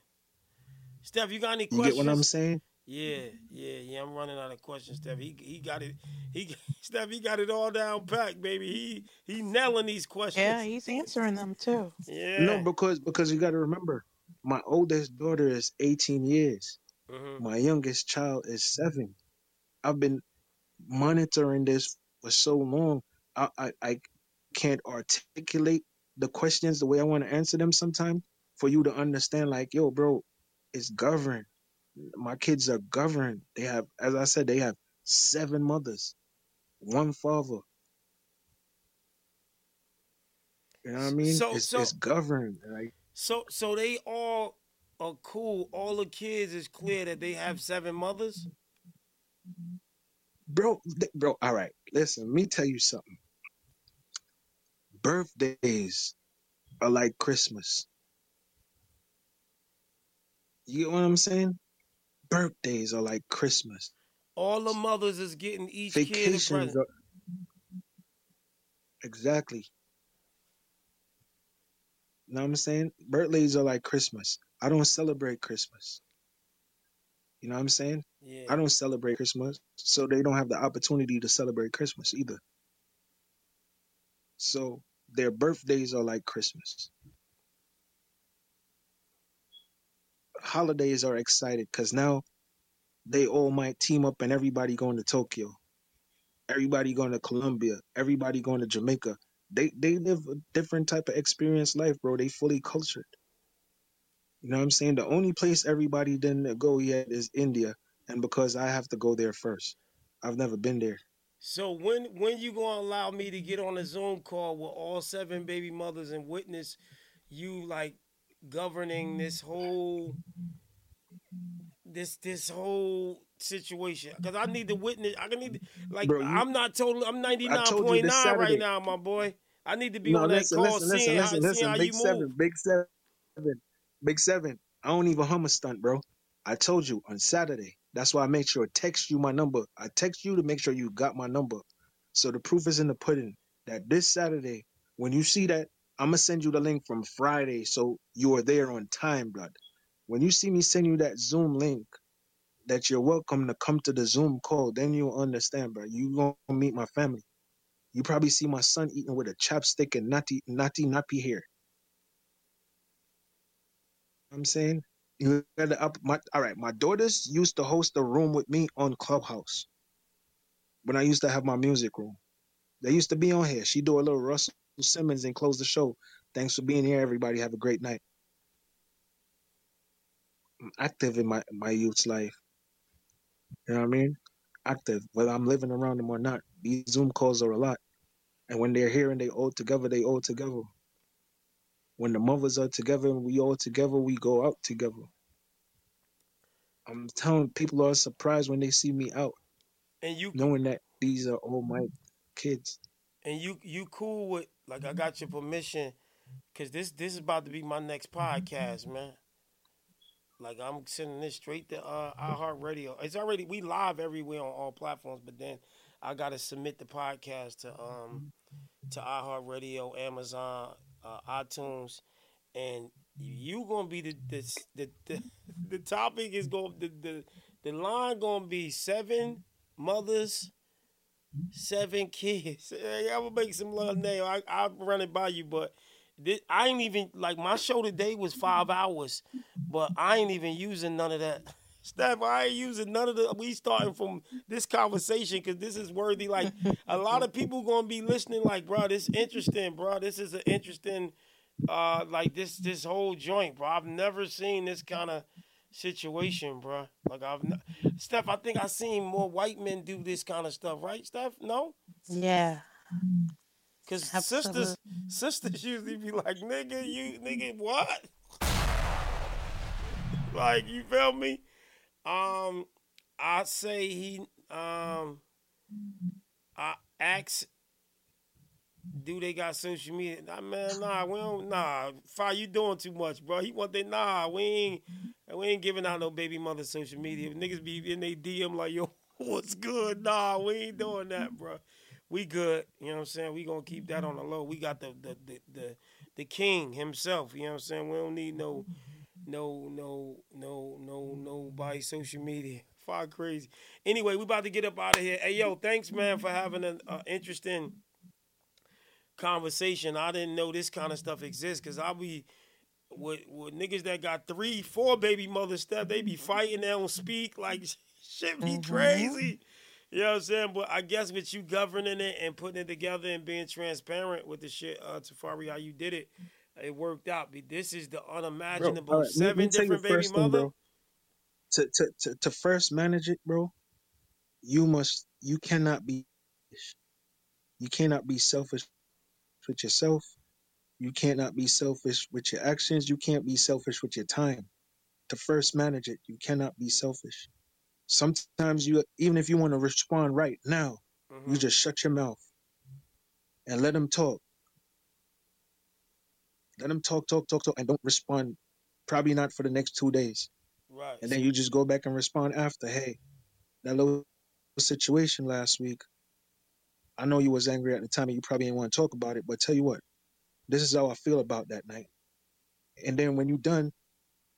Steph, you got any You get what I'm saying? Yeah, yeah, yeah. I'm running out of questions, Steph. He he got it. He [laughs] Steph, he got it all down packed, baby. He he nailing these questions. Yeah, he's answering them too. Yeah. No, because because you got to remember, my oldest daughter is 18 years. Mhm. My youngest child is seven. I've been monitoring this for so long. I I, I can't articulate the questions the way I want to answer them. Sometimes for you to understand, like, yo, bro, it's governed. My kids are governed. They have, as I said, they have seven mothers, one father. You know what I mean? So- it's, so- it's governed. Like So so they all are cool. All the kids is clear that they have seven mothers. bro, bro. All right, listen. Let me tell you something. Birthdays are like Christmas. You get what I'm saying? Birthdays are like Christmas. All the mothers is getting each kid a Vacations present. are exactly. You know what I'm saying? Birthdays are like Christmas. I don't celebrate Christmas. You know what I'm saying? Yeah. I don't celebrate Christmas, so they don't have the opportunity to celebrate Christmas either. So their birthdays are like Christmas. Holidays are excited because now they all might team up and everybody going to Tokyo, everybody going to Colombia, everybody going to Jamaica. They they live a different type of experience life, bro. They fully cultured. You know what I'm saying? The only place everybody didn't go yet is India, and because I have to go there first, I've never been there. So when when you gonna allow me to get on a Zoom call with all seven baby mothers and witness you like governing this whole this this whole situation? Because I need to witness. I need to, like Bro, you- I'm not totally. I'm ninety nine I told you point this nine Saturday. right now, my boy. I need to be No, on that call, listen, listen, seeing how, listen, seeing listen. how Big you seven, move. big seven, big seven. I don't even hum a stunt, bro. I told you on Saturday. That's why I make sure to text you my number. I text you to make sure you got my number. So the proof is in the pudding that this Saturday, when you see that, I'm gonna send you the link from Friday, so you are there on time, blood. When you see me send you that Zoom link, that you're welcome to come to the Zoom call, then you'll understand, bro. You gonna meet my family. You probably see my son eating with a chapstick and natty natty nappy hair. I'm saying you up my all right. My daughters used to host a room with me on Clubhouse when I used to have my music room. They used to be on here. She do a little Russell Simmons and close the show. Thanks for being here, everybody. Have a great night. I'm active in my my youth's life. You know what I mean? Active, whether I'm living around them or not. These Zoom calls are a lot, and when they're here and they all together, they all together. When the mothers are together and we all together, we go out together. I'm telling people are surprised when they see me out, And you knowing that these are all my kids. and you you cool with like I got your permission because this this is about to be my next podcast, man. Like I'm sending this straight to uh, iHeartRadio. It's already we live everywhere on all platforms, but then I gotta submit the podcast to um to iHeartRadio, Amazon, uh, iTunes, and you gonna be the the the the, [laughs] the topic is going the, the the line gonna be seven mothers seven kids. [laughs] Hey, I'm gonna make some love now. I I'll run it by you, but this, I ain't even like my show today was five hours, but I ain't even using none of that. [laughs] Steph, I ain't using none of the. We starting from this conversation because this is worthy. Like a lot of people gonna be listening. Like, bro, this interesting, bro. This is an interesting, uh, like this this whole joint, bro. I've never seen this kind of situation, bro. Like I've, n- Steph. I think I seen more white men do this kind of stuff, right, Steph? No. Yeah. Cause sisters, sisters usually be like, nigga, you nigga, what? [laughs] like, you feel me? Um, I say he, um, I ask, do they got social media? Nah, man, nah, we don't, nah. Fire, you doing too much, bro. He want they, nah, we ain't, we ain't giving out no baby mother social media. Niggas be in they DM like, yo, [laughs] what's good? Nah, we ain't doing that, bro. We good. You know what I'm saying? We gonna keep that on the low. We got the the the the, the king himself. You know what I'm saying? We don't need no no no no no nobody social media. Far crazy. Anyway, we about to get up out of here. Hey yo, thanks man for having an uh, interesting conversation. I didn't know this kind of stuff exists because I'll be with with niggas that got three, four baby mothers. Stuff they be fighting. They don't speak. Like [laughs] shit be crazy. You know what I'm saying? But I guess with you governing it and putting it together and being transparent with the shit, uh, Tafari, how you did it, it worked out. This is the uh, unimaginable. all right, let me- let Seven different baby thing, mother. bro. To, to to to first manage it, bro. You must. You cannot be. You cannot be selfish with yourself. You cannot be selfish with your actions. You can't be selfish with your time. To first manage it, you cannot be selfish. Sometimes you, even if you want to respond right now, you mm-hmm. just shut your mouth and let them talk. Let them talk, talk, talk, talk, and don't respond. Probably not for the next two days. Right. And then you just go back and respond after. Hey, that little situation last week. I know you was angry at the time and you probably didn't want to talk about it, but tell you what, this is how I feel about that night. And then when you're done,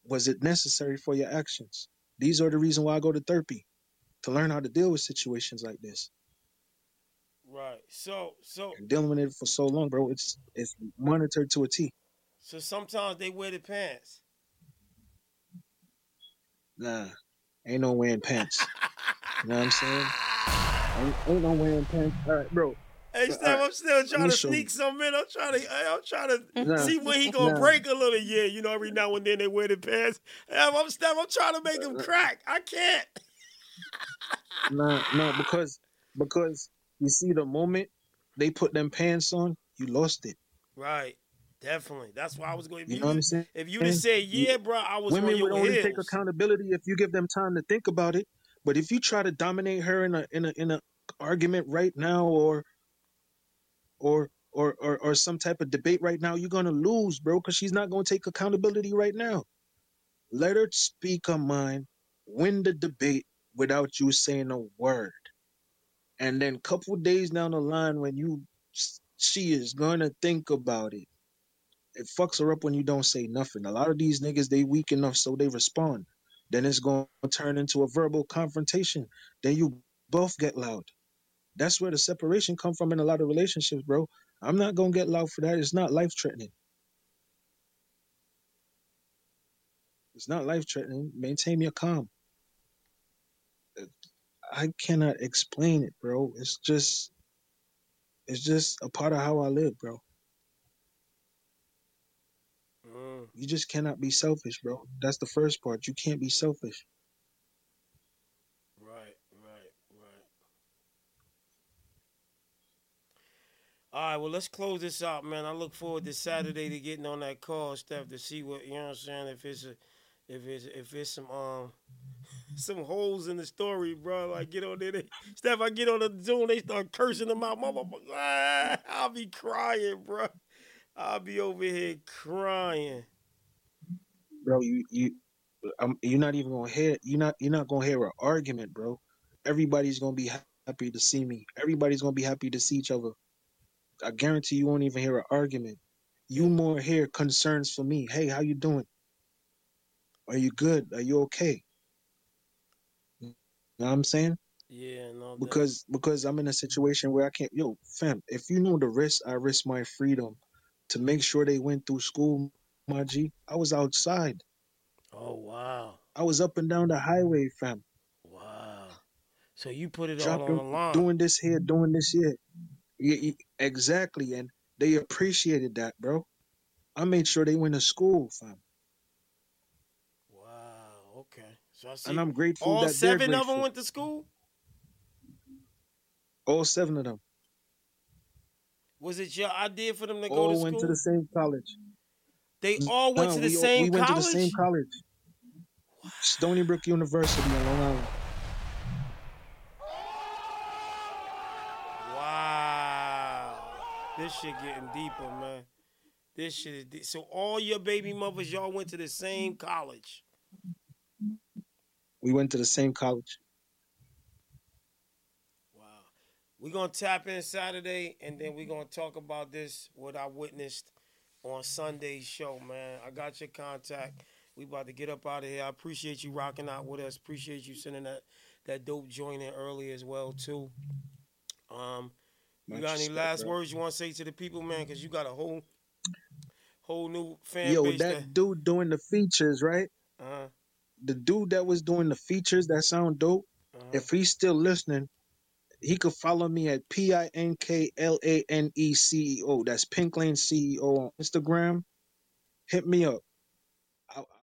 was it necessary for your actions? These are the reason why I go to therapy to learn how to deal with situations like this. Right. So so And dealing with it for so long, bro, it's it's monitored to a T. so sometimes they wear the pants. Nah, ain't no wearing pants. you know what I'm saying? Ain't, ain't no wearing pants. All right, bro. Hey, Steph, right, I'm still trying to sneak some in. I'm trying to, I'm trying to Nah, see when he gonna nah. break a little. Yeah, you know, every now and then they wear the pants. I'm Steph. I'm trying to make him crack. I can't. Nah, nah, because because you see the moment they put them pants on, you lost it. Right. Definitely. That's why I was going. If You you, know what I'm saying? if you'd have said, You- yeah, bro, I was Women would only heels. take accountability if you give them time to think about it. But if you try to dominate her in a in a in a argument right now or or or or, or some type of debate right now, you're gonna lose, bro, because she's not gonna take accountability right now. Let her speak her mind, win the debate without you saying a word. And then couple days down the line when you she is gonna think about it. It fucks her up when you don't say nothing. A lot of these niggas they weak enough so they respond. Then it's gonna turn into a verbal confrontation. Then you both get loud. That's where the separation come from in a lot of relationships, bro. I'm not gonna get loud for that. It's not life threatening. It's not life threatening. Maintain your calm. I cannot explain it, bro. It's just it's just a part of how I live, bro. Mm, You just cannot be selfish, bro. That's the first part. You can't be selfish. right, right, right. All right, well, let's close this out, man. I look forward to Saturday to getting on that call, Steph, to see what you know what I'm saying. If it's a, if it's if it's some um [laughs] some holes in the story, bro. Like get on there, they, [laughs] Steph. I get on the Zoom, they start cursing them out. Mama, [laughs] I'll be crying, bro. I'll be over here crying. Bro, you you um, you're not even gonna hear you're not you're not gonna hear an argument, bro. Everybody's gonna be happy to see me. Everybody's gonna be happy to see each other. I guarantee you won't even hear an argument. You more hear concerns for me. Hey, how you doing? Are you good? Are you okay? You know what I'm saying? Yeah, no. Because because I'm in a situation where I can't yo, fam, if you know the risk I risk my freedom to make sure they went through school, my G, I was outside. Oh wow, I was up and down the highway, fam. wow. So you put it all on the line. doing this here, doing this here. Yeah, yeah, exactly, and they appreciated that, bro. I made sure they went to school, fam, Wow. Okay. So I see. and I'm grateful all that seven of them went to school. All seven of them Was it your idea for them to go all to went to the same college. they all went Nah, to the we, same we went college. to the same college, Stony Brook University in Long Island. Wow. This shit getting deeper, man. This shit is deep. So all your baby mothers, y'all went to the same college. We went to the same college. We're gonna tap in Saturday and then we're gonna talk about this, what I witnessed on Sunday's show, man. I got your contact. We about to get up out of here. I appreciate you rocking out with us. Appreciate you sending that that dope joint in early as well too. Um, you got any last words you want to say to the people, man? Because you got a whole whole new fan Yo, base. that dude doing the features, right? uh, The dude that was doing the features that sound dope. uh-huh. If he's still listening, he could follow me at P I N K L A N E C E O. That's Pink Lane CEO on Instagram. Hit me up.